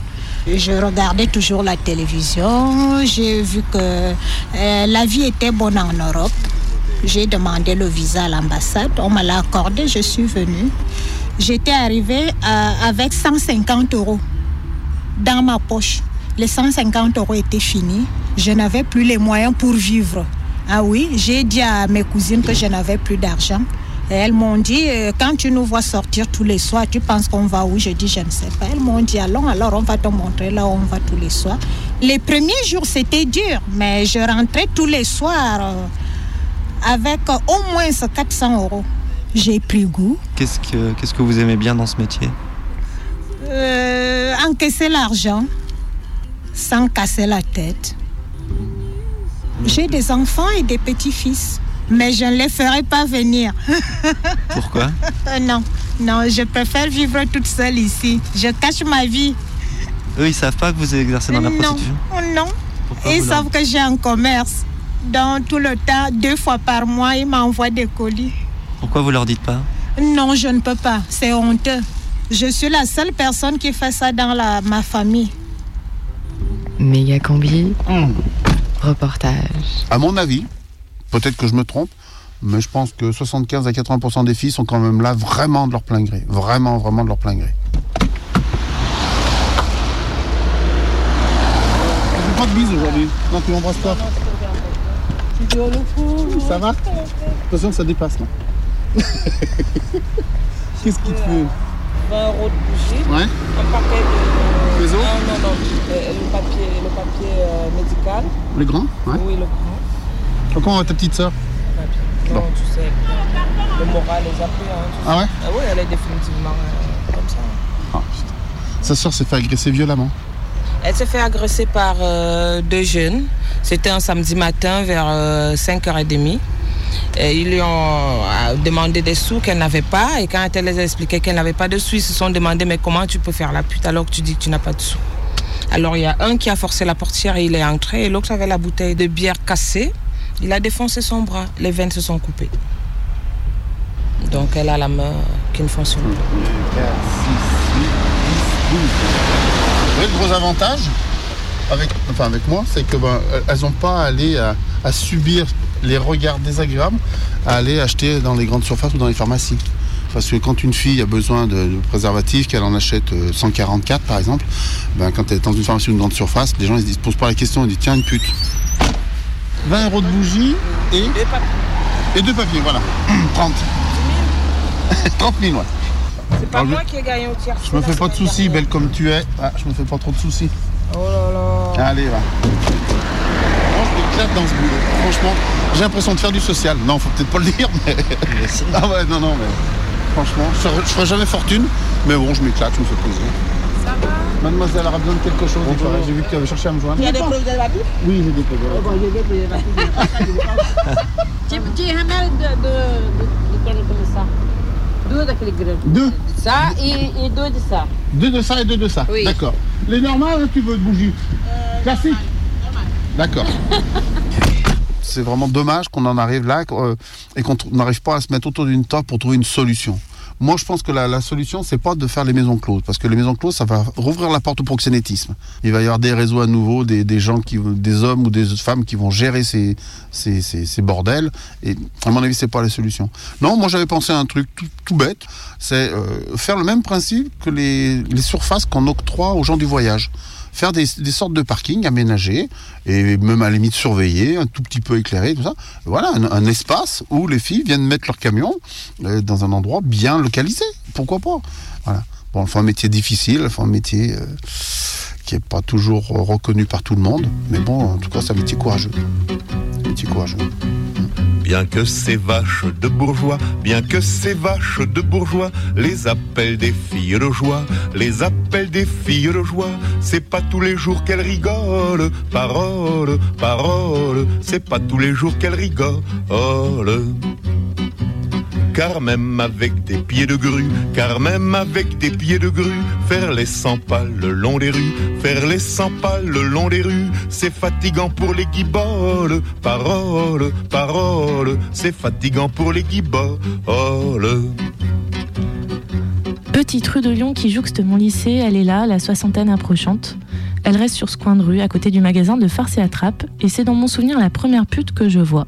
Je regardais toujours la télévision. J'ai vu que euh, la vie était bonne en Europe. J'ai demandé le visa à l'ambassade. On me l'a accordé. Je suis venue. J'étais arrivée euh, avec 150 euros dans ma poche. Les 150 euros étaient finis. Je n'avais plus les moyens pour vivre. Ah oui, j'ai dit à mes cousines que je n'avais plus d'argent. Et elles m'ont dit, euh, quand tu nous vois sortir tous les soirs, tu penses qu'on va où? Je dis, je ne sais pas. Elles m'ont dit, allons, alors on va te montrer là où on va tous les soirs. Les premiers jours, c'était dur, mais je rentrais tous les soirs euh, avec euh, au moins 400 euros. J'ai pris goût. Qu'est-ce que, qu'est-ce que vous aimez bien dans ce métier? Encaisser l'argent sans casser la tête. J'ai des enfants et des petits-fils, mais je ne les ferai pas venir. *laughs* Pourquoi? Non, non, je préfère vivre toute seule ici. Je cache ma vie. Eux, ils savent pas que vous exercez dans la non, prostitution? non. Pourquoi Ils savent que j'ai un commerce. Dans tout le temps, deux fois par mois, ils m'envoient des colis. Pourquoi vous leur dites pas? Non, je ne peux pas. C'est honteux. Je suis la seule personne qui fait ça dans la, ma famille. Méga combi. Reportage. À mon avis, peut-être que je me trompe, mais je pense que 75 à 80% des filles sont quand même là vraiment de leur plein gré. Vraiment, vraiment de leur plein gré. Pas de bisous aujourd'hui. Non, tu m'embrasses pas. Ça va? Attention, ça dépasse là. *laughs* Qu'est-ce qu'il te fait? 20 euros de bougie. Ouais. Un paquet de. Non, non, non. le papier, le papier euh, médical. Les grands Ouais. Oui, le grand. Comment va ta petite sœur Non, tu sais. Le moral les a pris. Hein, Ah ouais Ah oui, elle est définitivement euh, comme ça. Ah. Sa sœur s'est fait agresser violemment. Elle s'est fait agresser par euh, deux jeunes. C'était un samedi matin vers euh, 5h30. Ils lui ont euh, demandé des sous qu'elle n'avait pas. Et quand elle les a expliqué qu'elle n'avait pas de sous, ils se sont demandé Mais comment tu peux faire la pute alors que tu dis que tu n'as pas de sous? Alors il y a un qui a forcé la portière et il est entré. Et l'autre avait la bouteille de bière cassée Il a défoncé son bras, les veines se sont coupées. Donc elle a la main qui ne fonctionne pas. Le gros avantage avec, enfin avec moi, c'est que ben, n'ont pas à aller à subir les regards désagréables, à aller acheter dans les grandes surfaces ou dans les pharmacies. Parce que quand une fille a besoin de, de préservatifs, qu'elle en achète euh, 144 par exemple, ben, quand elle est dans une pharmacie ou une grande surface, les gens ils se posent pas la question, ils disent tiens une pute. 20 euros de bougies et, et deux papiers, voilà. 30. 30 000, ouais. C'est pas Alors, moi qui ai gagné au tiers. Je me fais pas de soucis, belle comme tu es. Ah, je me fais pas trop de soucis. Oh là là. Allez, va. M'éclate dans ce boulot. Franchement, j'ai l'impression de faire du social. Non, faut peut-être pas le dire, mais. ah ouais, non, non, mais. Franchement, je ferai, je ferai jamais fortune, mais bon, je m'éclate, je me fais plaisir. Ça va Mademoiselle a besoin de quelque chose. il paraît. J'ai vu que tu avais cherché à me joindre. Il y a des préservatifs Oui, j'ai des préservatifs. j'ai des préservatifs. *laughs* Tu tu remets de, de, de, de quel comme ça? Deux daquele grande. Deux Ça et, et deux de ça. Deux de ça et deux de ça. Oui. D'accord. Les normales, tu veux de bougies Classique D'accord. *laughs* C'est vraiment dommage qu'on en arrive là euh, et qu'on n'arrive pas à se mettre autour d'une table pour trouver une solution. Moi, je pense que la, la solution, c'est pas de faire les maisons closes, parce que les maisons closes, ça va rouvrir la porte au proxénétisme. Il va y avoir des réseaux à nouveau, des, des gens qui, des hommes ou des femmes qui vont gérer ces, ces, ces, ces bordels. Et à mon avis, c'est pas la solution. Non, moi, j'avais pensé à un truc tout, tout bête, c'est euh, faire le même principe que les, les surfaces qu'on octroie aux gens du voyage faire des, sortes de parkings aménagés et même à la limite surveillés, un tout petit peu éclairés, tout ça. Voilà, un, espace où les filles viennent mettre leur camion euh, dans un endroit bien localisé. Pourquoi pas? Voilà. Bon, elles font un métier difficile, elles font un métier euh, qui n'est pas toujours reconnu par tout le monde, mais bon, en tout cas, c'est un métier courageux. Un métier courageux. Bien que ces vaches de bourgeois, bien que ces vaches de bourgeois, les appellent des filles de joie, les appellent des filles de joie, c'est pas tous les jours qu'elles rigolent, parole, parole, c'est pas tous les jours qu'elles rigolent. Car même avec des pieds de grue, car même avec des pieds de grue, faire les 100 pas le long des rues, faire les 100 pas le long des rues, c'est fatigant pour les guiboles. Parole, parole, c'est fatigant pour les guiboles. Petite rue de Lyon qui jouxte mon lycée, elle est là, la soixantaine approchante. Elle reste sur ce coin de rue, à côté du magasin de farce et attrape, et c'est dans mon souvenir la première pute que je vois.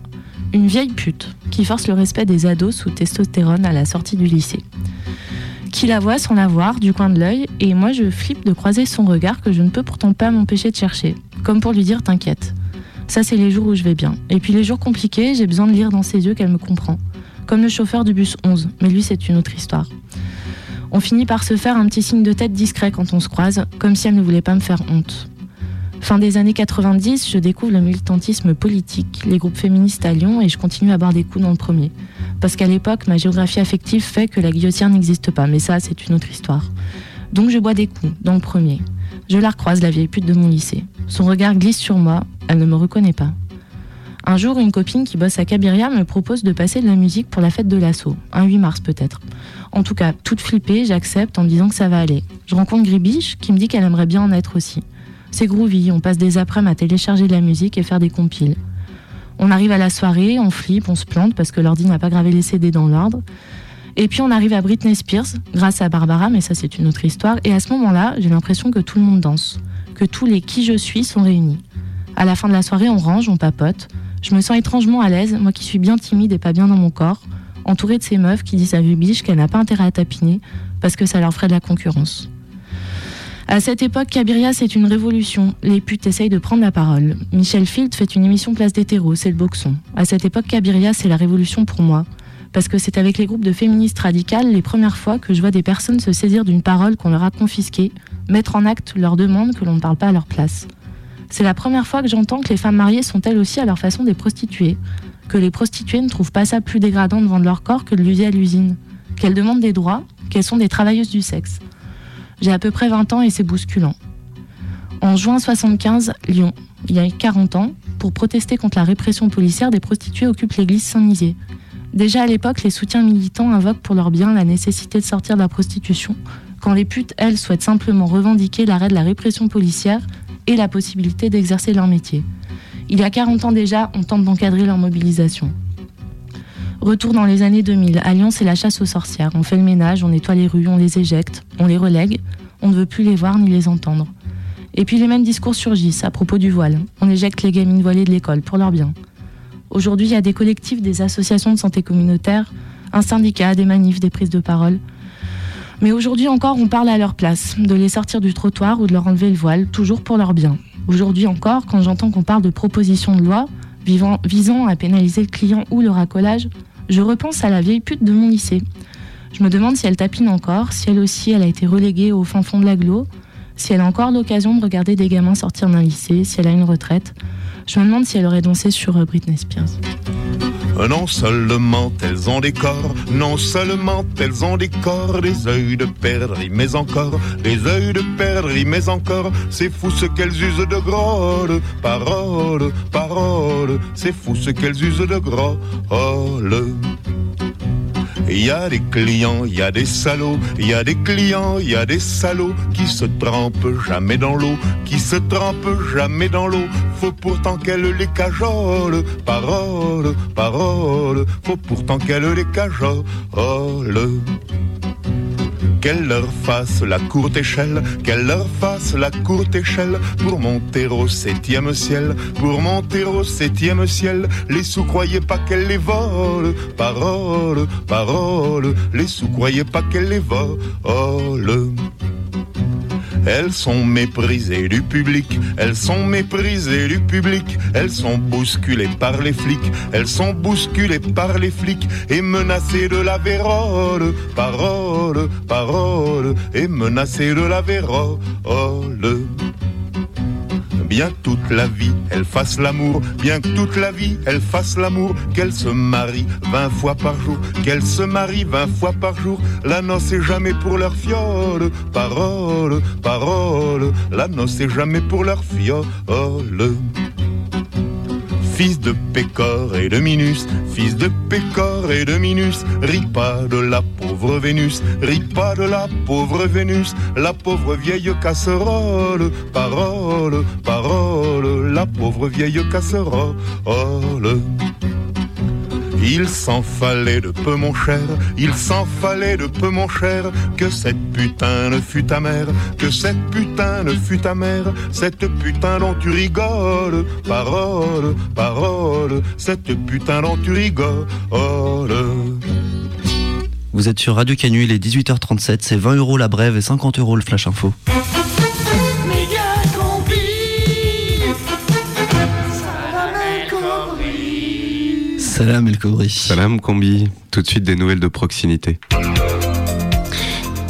Une vieille pute, qui force le respect des ados sous testostérone à la sortie du lycée. Qui la voit sans la voir, du coin de l'œil, et moi je flippe de croiser son regard que je ne peux pourtant pas m'empêcher de chercher, comme pour lui dire t'inquiète. Ça c'est les jours où je vais bien. Et puis les jours compliqués, j'ai besoin de lire dans ses yeux qu'elle me comprend. Comme le chauffeur du bus 11, mais lui c'est une autre histoire. On finit par se faire un petit signe de tête discret quand on se croise, comme si elle ne voulait pas me faire honte. Fin des années 90, je découvre le militantisme politique, les groupes féministes à Lyon et je continue à boire des coups dans le premier. Parce qu'à l'époque, ma géographie affective fait que la guillotière n'existe pas, mais ça, c'est une autre histoire. Donc je bois des coups dans le premier. Je la recroise, la vieille pute de mon lycée. Son regard glisse sur moi, elle ne me reconnaît pas. Un jour, une copine qui bosse à Cabiria me propose de passer de la musique pour la fête de l'assaut, un 8 mars peut-être. En tout cas, toute flippée, j'accepte en me disant que ça va aller. Je rencontre Gribiche qui me dit qu'elle aimerait bien en être aussi. C'est groovy, on passe des après-midi à télécharger de la musique et faire des compiles. On arrive à la soirée, on flippe, on se plante parce que l'ordi n'a pas gravé les CD dans l'ordre. Et puis on arrive à Britney Spears, grâce à Barbara, mais ça c'est une autre histoire. Et à ce moment-là, j'ai l'impression que tout le monde danse, que tous les qui je suis sont réunis. À la fin de la soirée, on range, on papote. Je me sens étrangement à l'aise, moi qui suis bien timide et pas bien dans mon corps, entourée de ces meufs qui disent à Rubiche qu'elle n'a pas intérêt à tapiner parce que ça leur ferait de la concurrence. À cette époque, Cabiria, c'est une révolution. Les putes essayent de prendre la parole. Michel Field fait une émission Place d'hétéro, c'est le boxon. À cette époque, Cabiria, c'est la révolution pour moi. Parce que c'est avec les groupes de féministes radicales les premières fois que je vois des personnes se saisir d'une parole qu'on leur a confisquée, mettre en acte leur demande que l'on ne parle pas à leur place. C'est la première fois que j'entends que les femmes mariées sont elles aussi à leur façon des prostituées, que les prostituées ne trouvent pas ça plus dégradant de vendre leur corps que de l'user à l'usine, qu'elles demandent des droits, qu'elles sont des travailleuses du sexe. J'ai à peu près 20 ans et c'est bousculant. En juin 75, Lyon, il y a 40 ans, pour protester contre la répression policière, des prostituées occupent l'église Saint-Nizier. Déjà à l'époque, les soutiens militants invoquent pour leur bien la nécessité de sortir de la prostitution, quand les putes, elles, souhaitent simplement revendiquer l'arrêt de la répression policière et la possibilité d'exercer leur métier. Il y a 40 ans déjà, on tente d'encadrer leur mobilisation. Retour dans les années 2000. À Lyon, c'est la chasse aux sorcières. On fait le ménage, on nettoie les rues, on les éjecte, on les relègue. On ne veut plus les voir ni les entendre. Et puis les mêmes discours surgissent à propos du voile. On éjecte les gamines voilées de l'école pour leur bien. Aujourd'hui, il y a des collectifs, des associations de santé communautaire, un syndicat, des manifs, des prises de parole. Mais aujourd'hui encore, on parle à leur place, de les sortir du trottoir ou de leur enlever le voile, toujours pour leur bien. Aujourd'hui encore, quand j'entends qu'on parle de propositions de loi visant à pénaliser le client ou le racolage, je repense à la vieille pute de mon lycée. Je me demande si elle tapine encore, si elle aussi elle a été reléguée au fin fond de l'agglo, si elle a encore l'occasion de regarder des gamins sortir d'un lycée, si elle a une retraite. Je me demande si elle aurait dansé sur euh, Britney Spears. Non seulement elles ont des corps, non seulement elles ont des corps, des œils de perdrix, mais encore, des œils de perdrix, mais encore, c'est fou ce qu'elles usent de grolles, paroles, paroles, c'est fou ce qu'elles usent de grolles. Il y a des clients, il y a des salauds, il y a des clients, il y a des salauds qui se trempent jamais dans l'eau, qui se trempent jamais dans l'eau. Faut pourtant qu'elle les cajole, parole, parole, faut pourtant qu'elle les cajole. Qu'elle leur fasse la courte échelle, qu'elle leur fasse la courte échelle pour monter au septième ciel, pour monter au septième ciel. Les sous croyaient pas qu'elle les vole, parole, parole. Les sous croyaient pas qu'elle les vole. Elles sont méprisées du public, elles sont méprisées du public, elles sont bousculées par les flics, elles sont bousculées par les flics et menacées de la vérole, parole, parole, et menacées de la vérole. Bien que toute la vie elle fasse l'amour, bien que toute la vie elle fasse l'amour, qu'elle se marie vingt fois par jour, qu'elle se marie vingt fois par jour, la noce est jamais pour leur fiole, parole, parole, la noce est jamais pour leur fiole. Fils de Pécor et de Minus, fils de Pécor et de Minus, ris pas de la pauvre Vénus, ris pas de la pauvre Vénus, la pauvre vieille casserole, parole, parole, la pauvre vieille casserole. Il s'en fallait de peu mon cher, il s'en fallait de peu mon cher, que cette putain ne fût ta mère, que cette putain ne fût ta mère, cette putain dont tu rigoles, parole, parole, cette putain dont tu rigoles. Vous êtes sur Radio Canu, il est 18h37, c'est 20 euros la brève et 50 euros le flash info. Salam El Kobri. Salam Combi, tout de suite des nouvelles de proximité.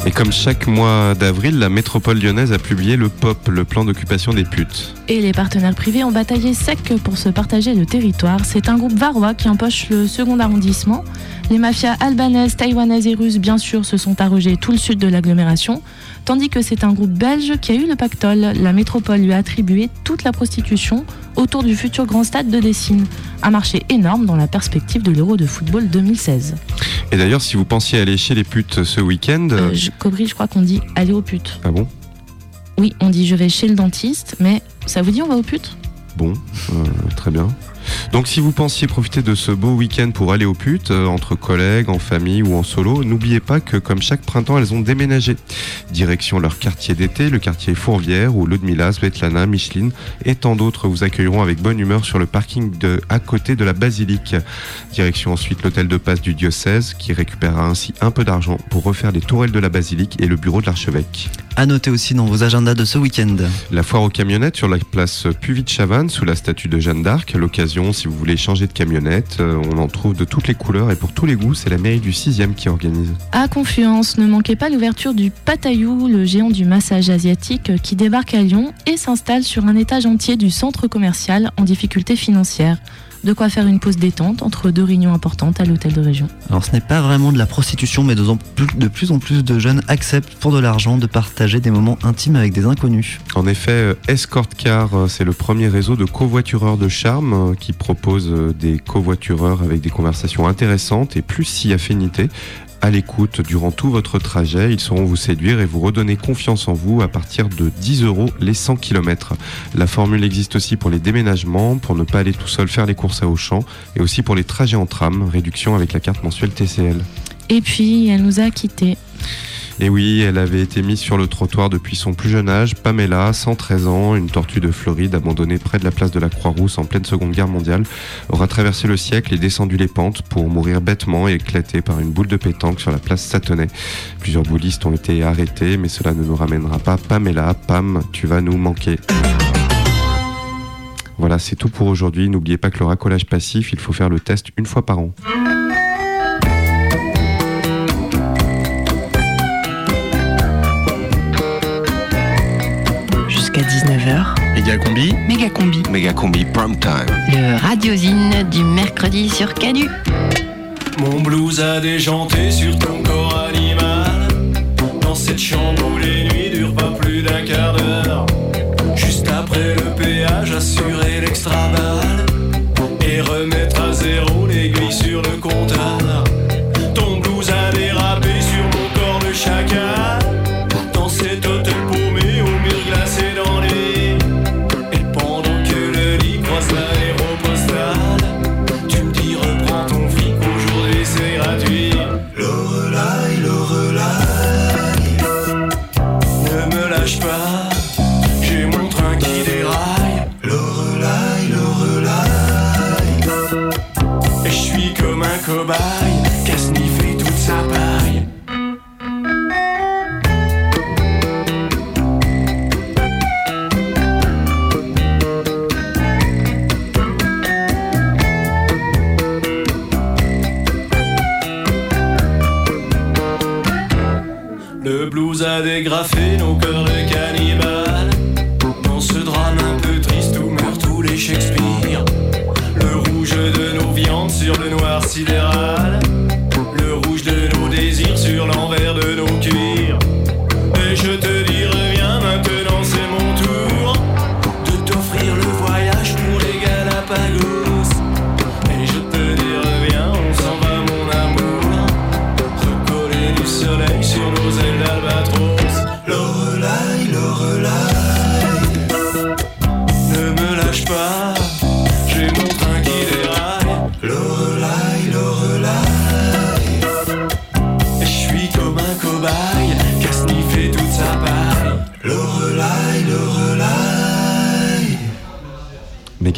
Et comme chaque mois d'avril, la métropole lyonnaise a publié le POP, le plan d'occupation des putes. Et les partenaires privés ont bataillé sec pour se partager le territoire. C'est un groupe varois qui empoche le second arrondissement. Les mafias albanaises, taïwanaises et russes, bien sûr, se sont arrogées tout le sud de l'agglomération. Tandis que c'est un groupe belge qui a eu le pactole. La métropole lui a attribué toute la prostitution autour du futur grand stade de Dessine. Un marché énorme dans la perspective de l'Euro de football 2016. Et d'ailleurs, si vous pensiez aller chez les putes ce week-end. Euh, je, Cobry, je crois qu'on dit aller aux putes. Ah bon? Oui, on dit je vais chez le dentiste, mais ça vous dit on va aux putes? Bon, euh, très bien. Donc si vous pensiez profiter de ce beau week-end pour aller aux putes, euh, entre collègues, en famille ou en solo, n'oubliez pas que comme chaque printemps, elles ont déménagé. Direction leur quartier d'été, le quartier Fourvière, où Ludmila, Svetlana, Micheline et tant d'autres vous accueilleront avec bonne humeur sur le parking de, à côté de la basilique. Direction ensuite l'hôtel de passe du diocèse, qui récupérera ainsi un peu d'argent pour refaire les tourelles de la basilique et le bureau de l'archevêque. À noter aussi dans vos agendas de ce week-end. La foire aux camionnettes sur la place Puvis de Chavannes, sous la statue de Jeanne d'Arc. L'occasion, si vous voulez changer de camionnette, euh, on en trouve de toutes les couleurs et pour tous les goûts. C'est la mairie du 6e qui organise. À Confluence, ne manquez pas l'ouverture du Patayou, le géant du massage asiatique qui débarque à Lyon et s'installe sur un étage entier du centre commercial en difficulté financière. De quoi faire une pause détente entre deux réunions importantes à l'hôtel de région. Alors ce n'est pas vraiment de la prostitution, mais de, plus- en plus de jeunes acceptent pour de l'argent de partager des moments intimes avec des inconnus. En effet, euh, Escort Car, euh, c'est le premier réseau de covoitureurs de charme euh, qui propose des covoitureurs avec des conversations intéressantes et plus si affinité à l'écoute durant tout votre trajet. Ils sauront vous séduire et vous redonner confiance en vous à partir de 10 euros les 100 km. La formule existe aussi pour les déménagements, pour ne pas aller tout seul faire les courses à Auchan et aussi pour les trajets en tram, réduction avec la carte mensuelle TCL. Et puis, elle nous a quittés. Et oui, elle avait été mise sur le trottoir depuis son plus jeune âge. Pamela, 113 ans, une tortue de Floride abandonnée près de la place de la Croix-Rousse en pleine Seconde Guerre mondiale, aura traversé le siècle et descendu les pentes pour mourir bêtement et éclaté par une boule de pétanque sur la place Satonnet. Plusieurs boulistes ont été arrêtés, mais cela ne nous ramènera pas. Pamela, Pam, tu vas nous manquer. Voilà, c'est tout pour aujourd'hui. N'oubliez pas que le racolage passif, il faut faire le test une fois par an. 19h, Méga combi. méga combi. Méga combi prime time. Le radiosine du mercredi sur Canu. Mon blues a déjanté sur ton corps animal. Dans cette chambre où les nuits durent pas plus d'un quart d'heure. Juste après le péage, assurer l'extra balle. Et remettre à zéro l'aiguille sur le compteur.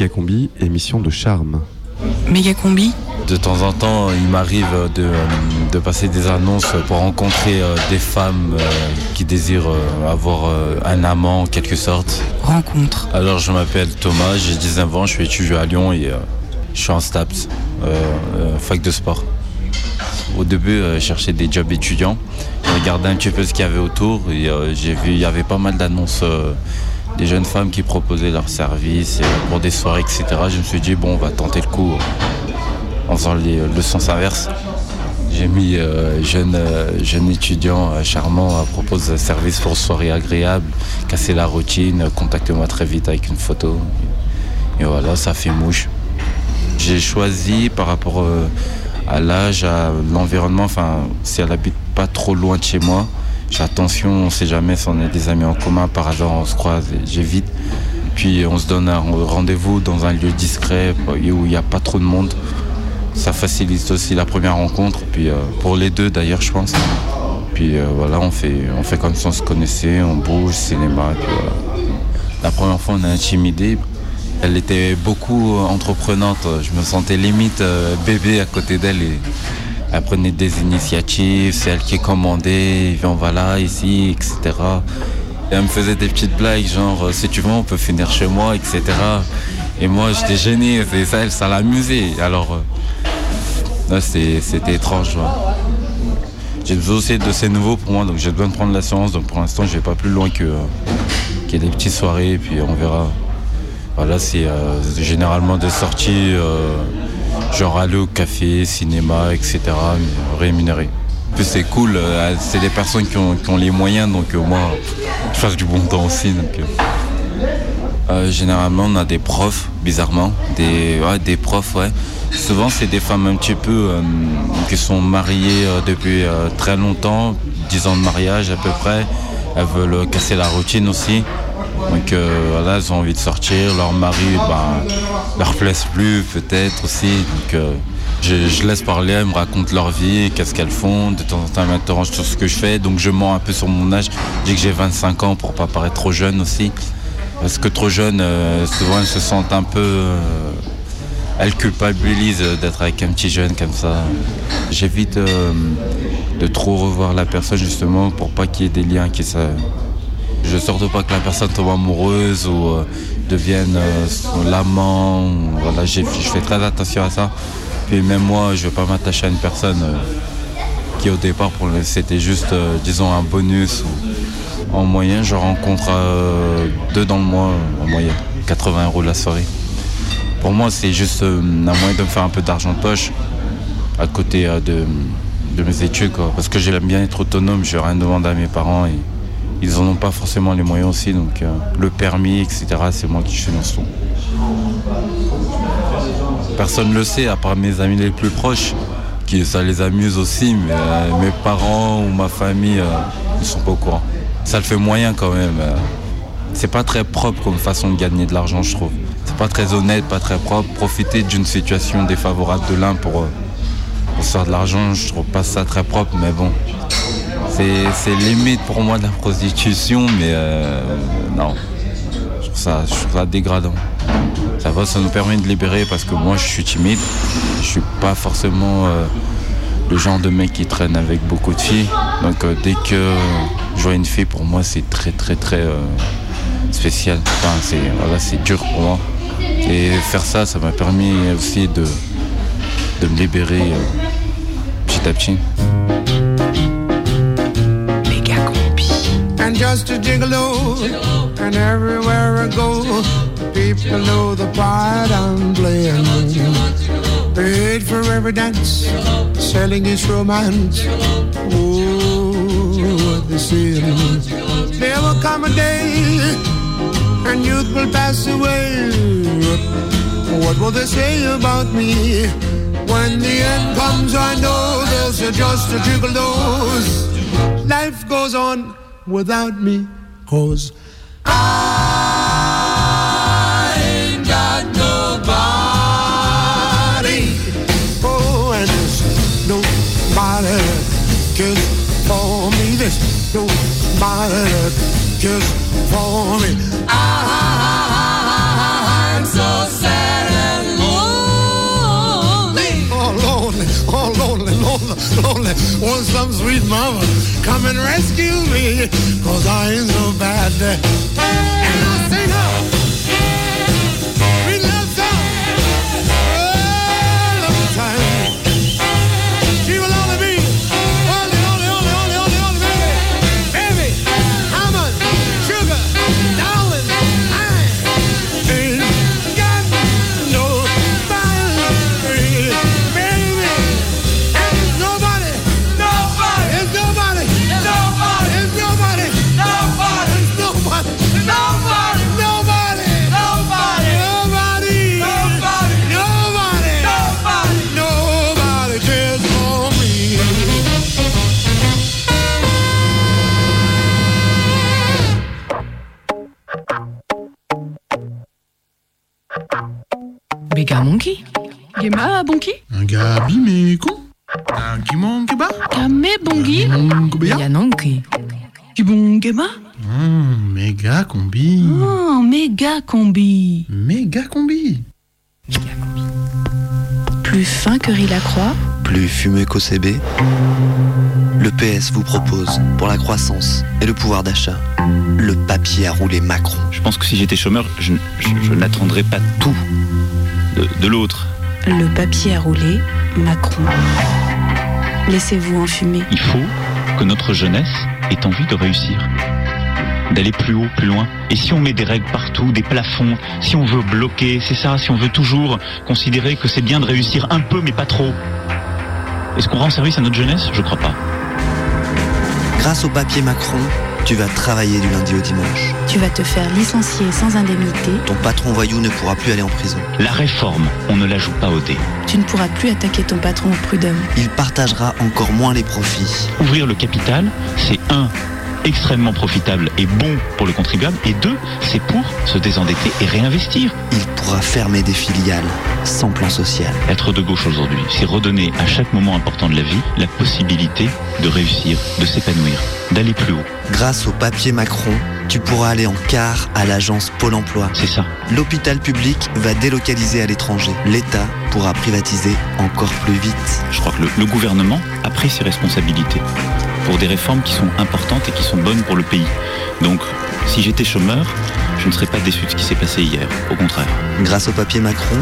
Méga combi, émission de charme. Méga combi. De temps en temps, il m'arrive de, euh, de passer des annonces pour rencontrer euh, des femmes euh, qui désirent avoir un amant en quelque sorte. Rencontre. Alors je m'appelle Thomas, j'ai 19 ans, je suis étudiant à Lyon et je suis en STAPS, fac de sport. Au début, je cherchais des jobs étudiants. Je regardais un petit peu ce qu'il y avait autour et j'ai vu il y avait pas mal d'annonces des jeunes femmes qui proposaient leurs services pour des soirées, etc. Je me suis dit, bon, on va tenter le coup euh, en faisant les- le sens inverse. J'ai mis euh, jeune, euh, jeune étudiant euh, charmant à propose un service pour soirée agréable, casser la routine, contactez-moi très vite avec une photo. Et voilà, ça fait mouche. J'ai choisi par rapport euh, à l'âge, à l'environnement, enfin, si elle habite pas trop loin de chez moi, j'ai attention, on sait jamais si on a des amis en commun, par hasard on se croise, et j'évite. Puis on se donne un rendez-vous dans un lieu discret où il n'y a pas trop de monde. Ça facilite aussi la première rencontre, puis euh, pour les deux d'ailleurs, je pense. Puis euh, voilà, on fait, on fait comme si on se connaissait, on bouge, cinéma. La première fois, on a intimidé. Elle était beaucoup entreprenante. Je me sentais limite euh, bébé à côté d'elle elle prenait des initiatives. C'est elle qui commandait. Viens, voilà, ici, etc. Et elle me faisait des petites blagues, genre, euh, si tu veux, on peut finir chez moi, etc. Et moi, j'étais gêné. Et ça, elle, ça l'amusait. Alors, euh, là, c'était étrange. J'ai besoin aussi de ces nouveaux pour moi, donc j'ai besoin de prendre l'assurance. Donc pour l'instant, je vais pas plus loin euh, qu'il y ait des petites soirées, et puis on verra. Voilà, c'est généralement des sorties, genre aller au café, cinéma, etc., mais plus, c'est cool, euh, c'est des personnes qui ont, les moyens, donc euh, moi, je fasse du bon temps aussi. Euh, généralement, on a des profs, bizarrement. Des, des profs, ouais. Souvent, c'est des femmes un petit peu qui sont mariées depuis très longtemps, 10 ans de mariage à peu près. Elles veulent casser la routine aussi. Donc euh, voilà, elles ont envie de sortir. Leur mari, ben, leur plaise plus peut-être aussi. Donc euh, je, laisse parler, elles me racontent leur vie, qu'est-ce qu'elles font. De temps en temps, elles m'interrogent sur ce que je fais. Donc je mens un peu sur mon âge. Je dis que j'ai 25 ans pour pas paraître trop jeune aussi. Parce que trop jeune, euh, souvent elles se sentent un peu... euh, elles culpabilisent d'être avec un petit jeune comme ça. J'évite de trop revoir la personne justement pour pas qu'il y ait des liens qui se... Je veux surtout pas que la personne tombe amoureuse ou euh, devienne euh, son l'amant. ou- Voilà, je fais très attention à ça. Puis même moi, je veux pas m'attacher à une personne euh, qui au départ pour c'était juste, euh, disons, un bonus. en moyenne, je rencontre euh, deux dans le mois, en moyenne, 80 euros la soirée. Pour moi, c'est juste euh, un moyen de me faire un peu d'argent de poche à côté euh, de, mes études. Quoi. Parce que j'aime bien être autonome, je rien demander à mes parents ils n'en ont pas forcément les moyens aussi. Donc euh, le permis, etc., c'est moi qui finance tout. Personne ne le sait, à part mes amis les plus proches, qui ça les amuse aussi, mais euh, mes parents ou ma famille, euh, ils sont pas au courant. Ça le fait moyen quand même. C'est pas très propre comme façon de gagner de l'argent, je trouve. C'est pas très honnête, pas très propre. Profiter d'une situation défavorable de l'un pour, pour se faire de l'argent, je trouve pas ça très propre, mais bon. C'est limite pour moi de la prostitution, mais euh, non. Je trouve, ça, ça dégradant. Ça va, ça nous permet de libérer parce que moi je suis timide. Je suis pas forcément euh, le genre de mec qui traîne avec beaucoup de filles. Donc euh, dès que je vois une fille, pour moi c'est très très très spécial. Enfin, c'est dur pour moi. Et faire ça, ça m'a permis aussi de, me libérer petit à petit. And just a gigolo. And everywhere I go, people know the part I'm playing. Paid for every dance, selling his romance. Oh, they say. There will come a day, and youth will pass away. What will they say about me? When the end comes, I know there's just a gigolo's. Life goes on without me, cause I ain't got nobody. Oh, and there's nobody cares for me. There's nobody cares for me. Want some sweet mama come and rescue me, cause I ain't so bad. And I sing. Le PS vous propose, pour la croissance et le pouvoir d'achat, le papier à rouler Macron. Je pense que si j'étais chômeur, je, je- je n'attendrais pas tout de, de l'autre. le papier à rouler, Macron. Laissez-vous enfumer. Il faut que notre jeunesse ait envie de réussir, d'aller plus haut, plus loin. Et si on met des règles partout, des plafonds, si on veut bloquer, c'est ça, si on veut toujours considérer que c'est bien de réussir un peu mais pas trop, est-ce qu'on rend service à notre jeunesse? Je crois pas. Grâce au papier Macron, Tu vas travailler du lundi au dimanche. Tu vas te faire licencier sans indemnité. Ton patron voyou ne pourra plus aller en prison. La réforme, on ne la joue pas au dé. Tu ne pourras plus attaquer ton patron au prud'homme. Il partagera encore moins les profits. Ouvrir le capital, c'est un extrêmement profitable et bon pour le contribuable et deux, c'est pour se désendetter et réinvestir. Il pourra fermer des filiales sans plan social. Être de gauche aujourd'hui, c'est redonner à chaque moment important de la vie la possibilité de réussir, de s'épanouir, d'aller plus haut. Grâce au papier Macron, tu pourras aller en quart à l'agence Pôle emploi. C'est ça. L'hôpital public va délocaliser à l'étranger. L'État pourra privatiser encore plus vite. Je crois que le, le gouvernement a pris ses responsabilités pour des réformes qui sont importantes et qui sont bonnes pour le pays. Donc, si j'étais chômeur, je ne serais pas déçu de ce qui s'est passé hier. Au contraire. Grâce au papier Macron,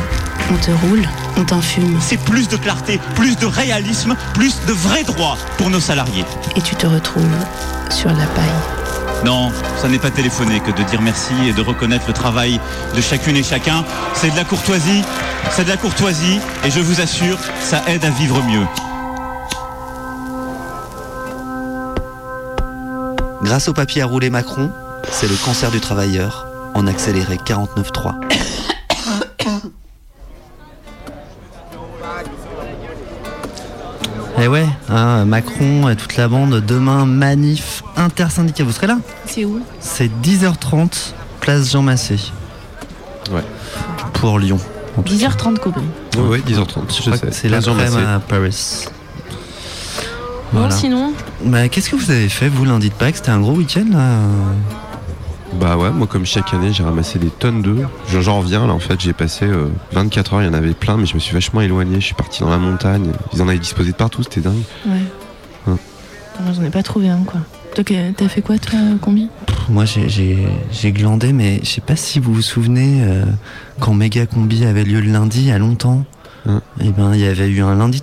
On te roule, on t'enfume. C'est plus de clarté, plus de réalisme, plus de vrais droits pour nos salariés. Et tu te retrouves sur la paille. Non, ça n'est pas téléphoner que de dire merci et de reconnaître le travail de chacune et chacun. C'est de la courtoisie, c'est de la courtoisie et je vous assure, ça aide à vivre mieux. Grâce au papier à rouler Macron, c'est le cancer du travailleur en accéléré 49.3. *coughs* Et ouais, hein, Macron et toute la bande, demain, manif intersyndical. Vous serez là? C'est où? C'est 10h30, place Jean Massé. Ouais. Pour Lyon. 10h30 Cobry. Oui, ouais, 10h30, je crois sais. C'est Place Jean l'après-midi Massé. à Paris. Bon, Voilà. sinon Bah, Qu'est-ce que vous avez fait, vous, lundi de Pâques C'était un gros week-end, là Bah ouais, moi comme chaque année j'ai ramassé des tonnes d'œufs. J'en- reviens là en fait, j'ai passé euh, 24 heures, il y en avait plein, mais je me suis vachement éloigné, je suis parti dans la montagne. Ils en avaient disposé de partout, c'était dingue. Ouais. Hein. Moi, J'en ai pas trouvé un, quoi. Toi, t'as fait quoi, toi, combi Moi, j'ai- glandé, mais je sais pas si vous vous souvenez, euh, quand Méga Combi avait lieu le lundi, il y a longtemps, et ben, il y avait eu un lundi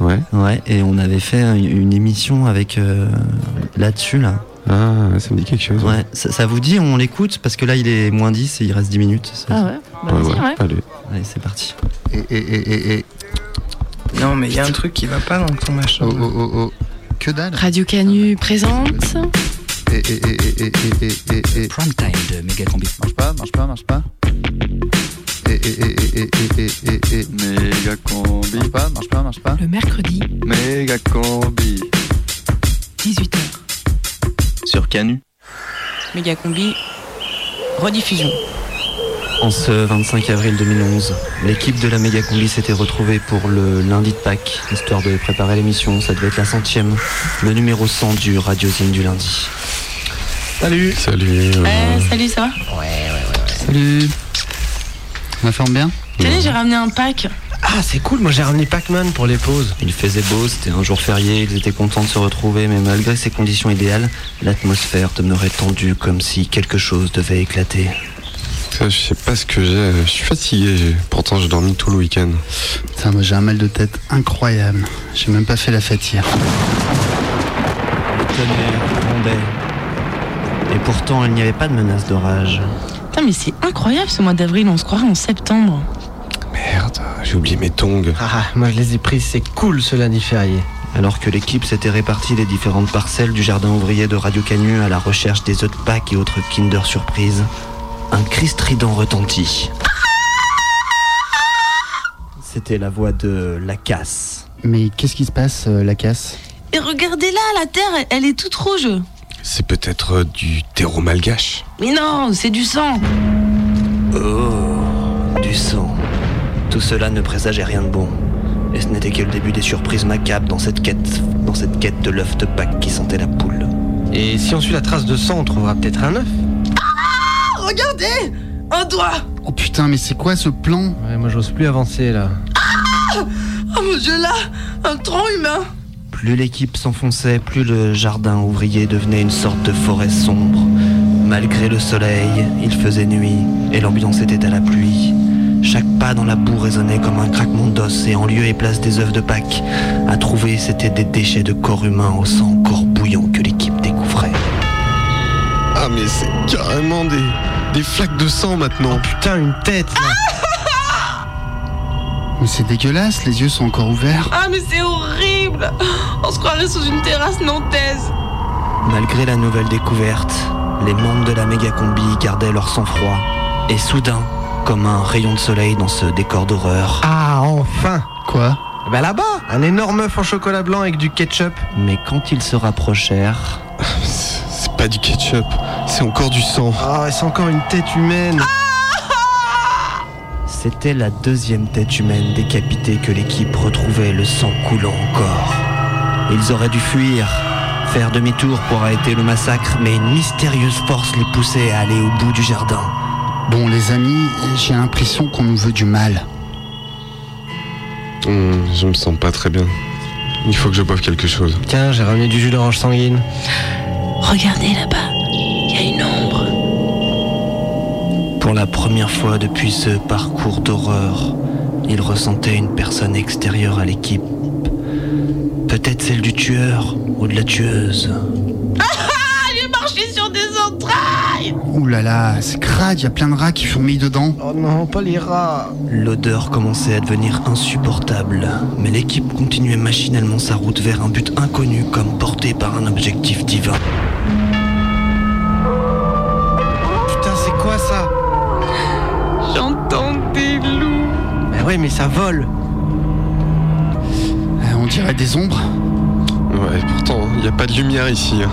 Ouais. Ouais, et on avait fait une, émission avec euh, là-dessus, là. Ah, ça me dit quelque chose. Ouais. Ça, vous dit, on l'écoute Parce que là, il est moins 10 et il reste 10 minutes. Ça, ah bah ouais, ouais, ouais. Allez, c'est parti. Et, et, et, et, Non, mais il y a un truc qui va pas dans ton machin. Oh, oh, oh, que dalle. Radio Canu présente. Et, et, et, et, et, et, et, Prime time de Mega Combi. Marche pas, marche pas, marche pas. Méga combi. Marche pas, marche pas, marche pas. Le mercredi, Méga combi. 18h. Sur Canu. Méga combi, rediffusion. En ce 25 avril 2011, l'équipe de la Méga Combi s'était retrouvée pour le lundi de Pâques, histoire de préparer l'émission. Ça devait être la centième, le numéro 100 du Radiosine du lundi. Salut Salut. Eh, salut, ça va? Salut On forme bien Tenez, j'ai ramené un pack. Ah, c'est cool, moi j'ai ramené Pac-Man pour les pauses. Il faisait beau, c'était un jour férié, ils étaient contents de se retrouver, mais malgré ces conditions idéales, l'atmosphère demeurait tendue comme si quelque chose devait éclater. Ça, je sais pas ce que j'ai, je suis fatigué, j'ai- pourtant j'ai dormi tout le week-end. Putain, moi j'ai un mal de tête incroyable. J'ai même pas fait la fête hier. Tonnerre, grondait. Et pourtant, il n'y avait pas de menace d'orage. Putain, mais c'est incroyable ce mois d'avril, on se croirait en septembre. Merde, j'ai oublié mes tongs. Ah, moi je les ai prises, c'est cool ce lundi férié. Alors que l'équipe s'était répartie les différentes parcelles du jardin ouvrier de Radio Canu à la recherche des œufs de Pâques et autres Kinder Surprise, un cri strident retentit. C'était la voix de la casse. Mais qu'est-ce qui se passe, euh, la casse Et regardez là, la terre, elle est toute rouge. C'est peut-être euh, du terreau malgache. Mais non, c'est du sang. Oh, du sang. Tout cela ne présageait rien de bon. Et ce n'était que le début des surprises macabres dans cette quête, dans cette quête de l'œuf de Pâques qui sentait la poule. Et si on suit la trace de sang, on trouvera peut-être un œuf Ah, regardez Un doigt Oh putain, mais c'est quoi ce plan? Ouais, moi j'ose plus avancer là. Oh mon dieu, là Un tronc humain Plus l'équipe s'enfonçait, plus le jardin ouvrier devenait une sorte de forêt sombre. Malgré le soleil, il faisait nuit et l'ambiance était à la pluie. Chaque pas dans la boue résonnait comme un craquement d'os et en lieu et place des œufs de Pâques, à trouver c'était des déchets de corps humain au sang encore bouillant que l'équipe découvrait. Ah mais c'est carrément des, des flaques de sang maintenant. Putain, une tête là Mais c'est dégueulasse, les yeux sont encore ouverts. Ah, mais c'est horrible On se croirait sous une terrasse nantaise. Malgré la nouvelle découverte, les membres de la méga combi gardaient leur sang-froid. Et soudain, comme un rayon de soleil dans ce décor d'horreur. Ah, enfin Quoi? Bah là-bas Un énorme œuf en chocolat blanc avec du ketchup. Mais quand ils se rapprochèrent, C'est pas du ketchup, c'est encore du sang. Ah, c'est encore une tête humaine. C'était la deuxième tête humaine décapitée que l'équipe retrouvait, le sang coulant encore. Ils auraient dû fuir, faire demi-tour pour arrêter le massacre, mais une mystérieuse force les poussait à aller au bout du jardin. Bon, les amis, j'ai l'impression qu'on nous veut du mal. Hum, je me sens pas très bien. Il faut que je boive quelque chose. Tiens, j'ai ramené du jus d'orange sanguine. Regardez là-bas, Pour la première fois depuis ce parcours d'horreur, il ressentait une personne extérieure à l'équipe. Peut-être celle du tueur ou de la tueuse. Ah, j'ai marché sur des entrailles Ouh là là, c'est crade, il y a plein de rats qui fourmillent dedans. Oh non, pas les rats. L'odeur commençait à devenir insupportable, mais l'équipe continuait machinalement sa route vers un but inconnu comme porté par un objectif divin. Putain, c'est quoi ça? Ouais, mais ça vole. Euh, on dirait des ombres. Ouais, pourtant, il n'y a pas de lumière ici. hein.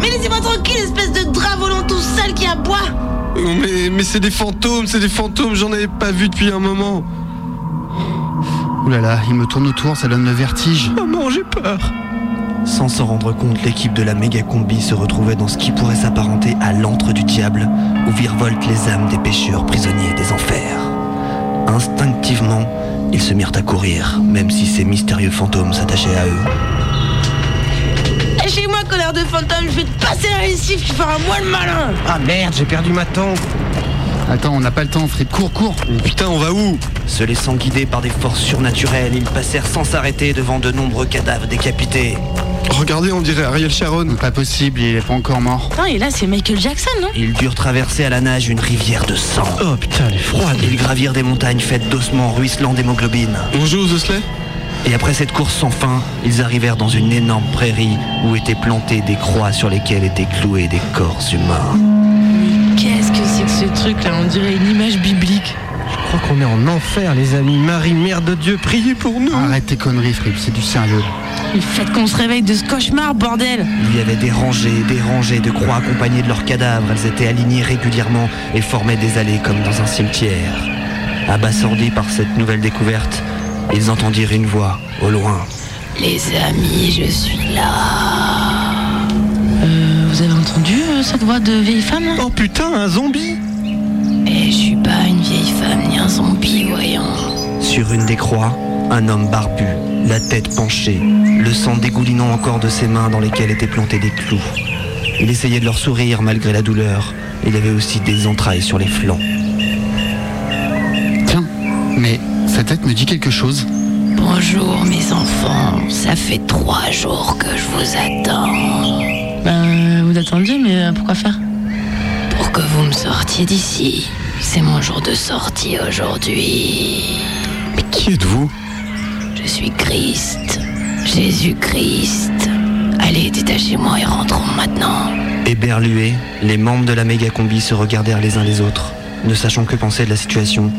Mais laissez-moi tranquille, espèce de drap volant tout sale qui aboie Oh, Mais, mais c'est des fantômes, c'est des fantômes, j'en avais pas vu depuis un moment. Ouh là là, il me tourne autour, ça donne le vertige. Maman, j'ai peur. Sans s'en rendre compte, l'équipe de la méga combi se retrouvait dans ce qui pourrait s'apparenter à l'antre du diable, où virevoltent les âmes des pécheurs prisonniers des enfers. Instinctivement, ils se mirent à courir, même si ces mystérieux fantômes s'attachaient à eux. Lâchez-moi, connard de fantôme, je vais te passer la lessive, tu feras moi le malin Ah merde, j'ai perdu ma tente. Attends, on n'a pas le temps, Fred, cours, cours. Putain, on va où? Se laissant guider par des forces surnaturelles, ils passèrent sans s'arrêter devant de nombreux cadavres décapités. Regardez, on dirait Ariel Sharon. Pas possible, il est pas encore mort. Putain, et là, c'est Michael Jackson, non Ils durent traverser à la nage une rivière de sang. Oh putain, elle est froide. Ils gravirent des montagnes faites d'ossements ruisselant d'hémoglobine. Aux osselets Et après cette course sans fin, ils arrivèrent dans une énorme prairie où étaient plantées des croix sur lesquelles étaient cloués des corps humains. Qu'est-ce que c'est que ce truc là On dirait une image biblique. Je crois qu'on est en enfer, les amis. Marie, mère de Dieu, priez pour nous. Arrête tes conneries, Fripp, c'est du sérieux. Il faites qu'on se réveille de ce cauchemar, bordel Il y avait des rangées, des rangées de croix accompagnées de leurs cadavres. Elles étaient alignées régulièrement et formaient des allées comme dans un cimetière. Abasourdis par cette nouvelle découverte, ils entendirent une voix au loin. Les amis, je suis là. Euh, vous avez entendu euh, cette voix de vieille femme là? Oh putain, un zombie Eh, je suis pas une vieille femme ni un zombie, voyons. Sur une des croix, un homme barbu, la tête penchée, le sang dégoulinant encore de ses mains dans lesquelles étaient plantés des clous. Il essayait de leur sourire malgré la douleur. Il avait aussi des entrailles sur les flancs. Tiens, mais sa tête me dit quelque chose. Bonjour mes enfants, ça fait trois jours que je vous attends. Ben, vous attendiez, mais euh, pourquoi faire? Vous me sortiez d'ici. C'est mon jour de sortie aujourd'hui. Mais qui êtes-vous? Je suis Christ, Jésus-Christ. Allez, détachez-moi et rentrons maintenant. Éberlués, les membres de la méga combi se regardèrent les uns les autres, ne sachant que penser de la situation.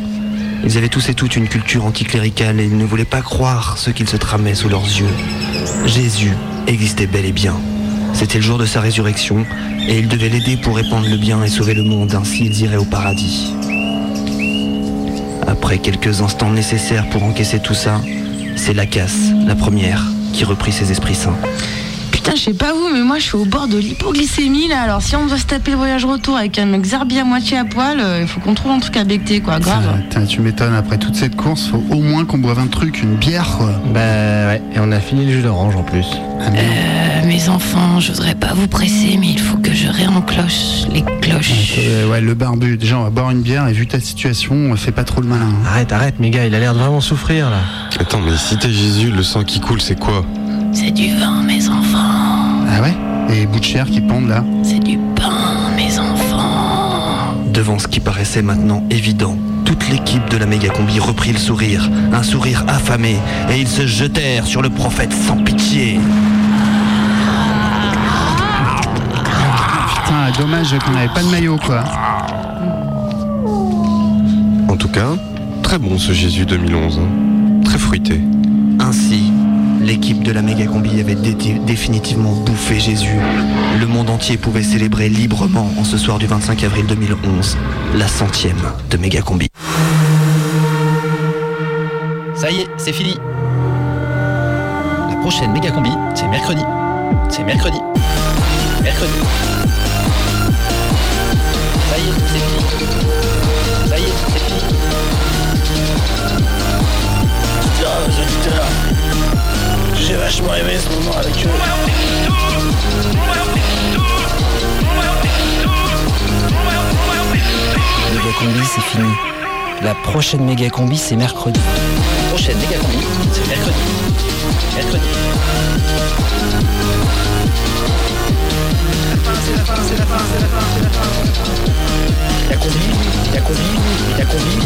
Ils avaient tous et toutes une culture anticléricale et ils ne voulaient pas croire ce qu'ils se tramaient sous leurs yeux. Jésus existait bel et bien. C'était le jour de sa résurrection et ils devaient l'aider pour répandre le bien et sauver le monde, ainsi ils iraient au paradis. Après quelques instants nécessaires pour encaisser tout ça, c'est la casse, la première, qui reprit ses esprits saints. Putain, je sais pas vous, mais moi je suis au bord de l'hypoglycémie là. Alors si on doit se taper le voyage retour avec un mec Zerbi à moitié à poil, euh, il faut qu'on trouve un truc à becter quoi, grave. Putain, tu m'étonnes, après toute cette course, faut au moins qu'on boive un truc, une bière, quoi. Bah ouais, et on a fini le jus d'orange en plus. Ah. Euh, mes enfants, je voudrais pas vous presser, mais il faut que je réencloche les cloches. Euh, ouais, le barbu, déjà on va boire une bière et vu ta situation, fais pas trop le malin. hein. Arrête, arrête, mes gars, il a l'air de vraiment souffrir là. Attends, mais si t'es Jésus, le sang qui coule, c'est quoi? C'est du vin, mes enfants. Ah ouais Et les bouts de chair qui pendent là C'est du pain, mes enfants. Devant ce qui paraissait maintenant évident, toute l'équipe de la méga combi reprit le sourire, un sourire affamé, et ils se jetèrent sur le prophète sans pitié. Ah, dommage qu'on n'avait pas de maillot, quoi. En tout cas, très bon ce Jésus 2011. hein. Très fruité. Ainsi, l'équipe de la méga combi avait dé- définitivement bouffé Jésus. Le monde entier pouvait célébrer librement en ce soir du 25 avril 2011 la centième de méga combi. Ça y est, c'est fini. La prochaine méga combi, c'est mercredi. C'est mercredi. Mercredi. Ça y est, c'est fini. Ça y est, c'est fini. Putain, auditeurs, j'ai vachement aimé ce moment avec eux. Méga combi, c'est fini. La prochaine méga combi, c'est mercredi. Prochaine méga combi, c'est mercredi. Mercredi. La combi, la combi, la combi,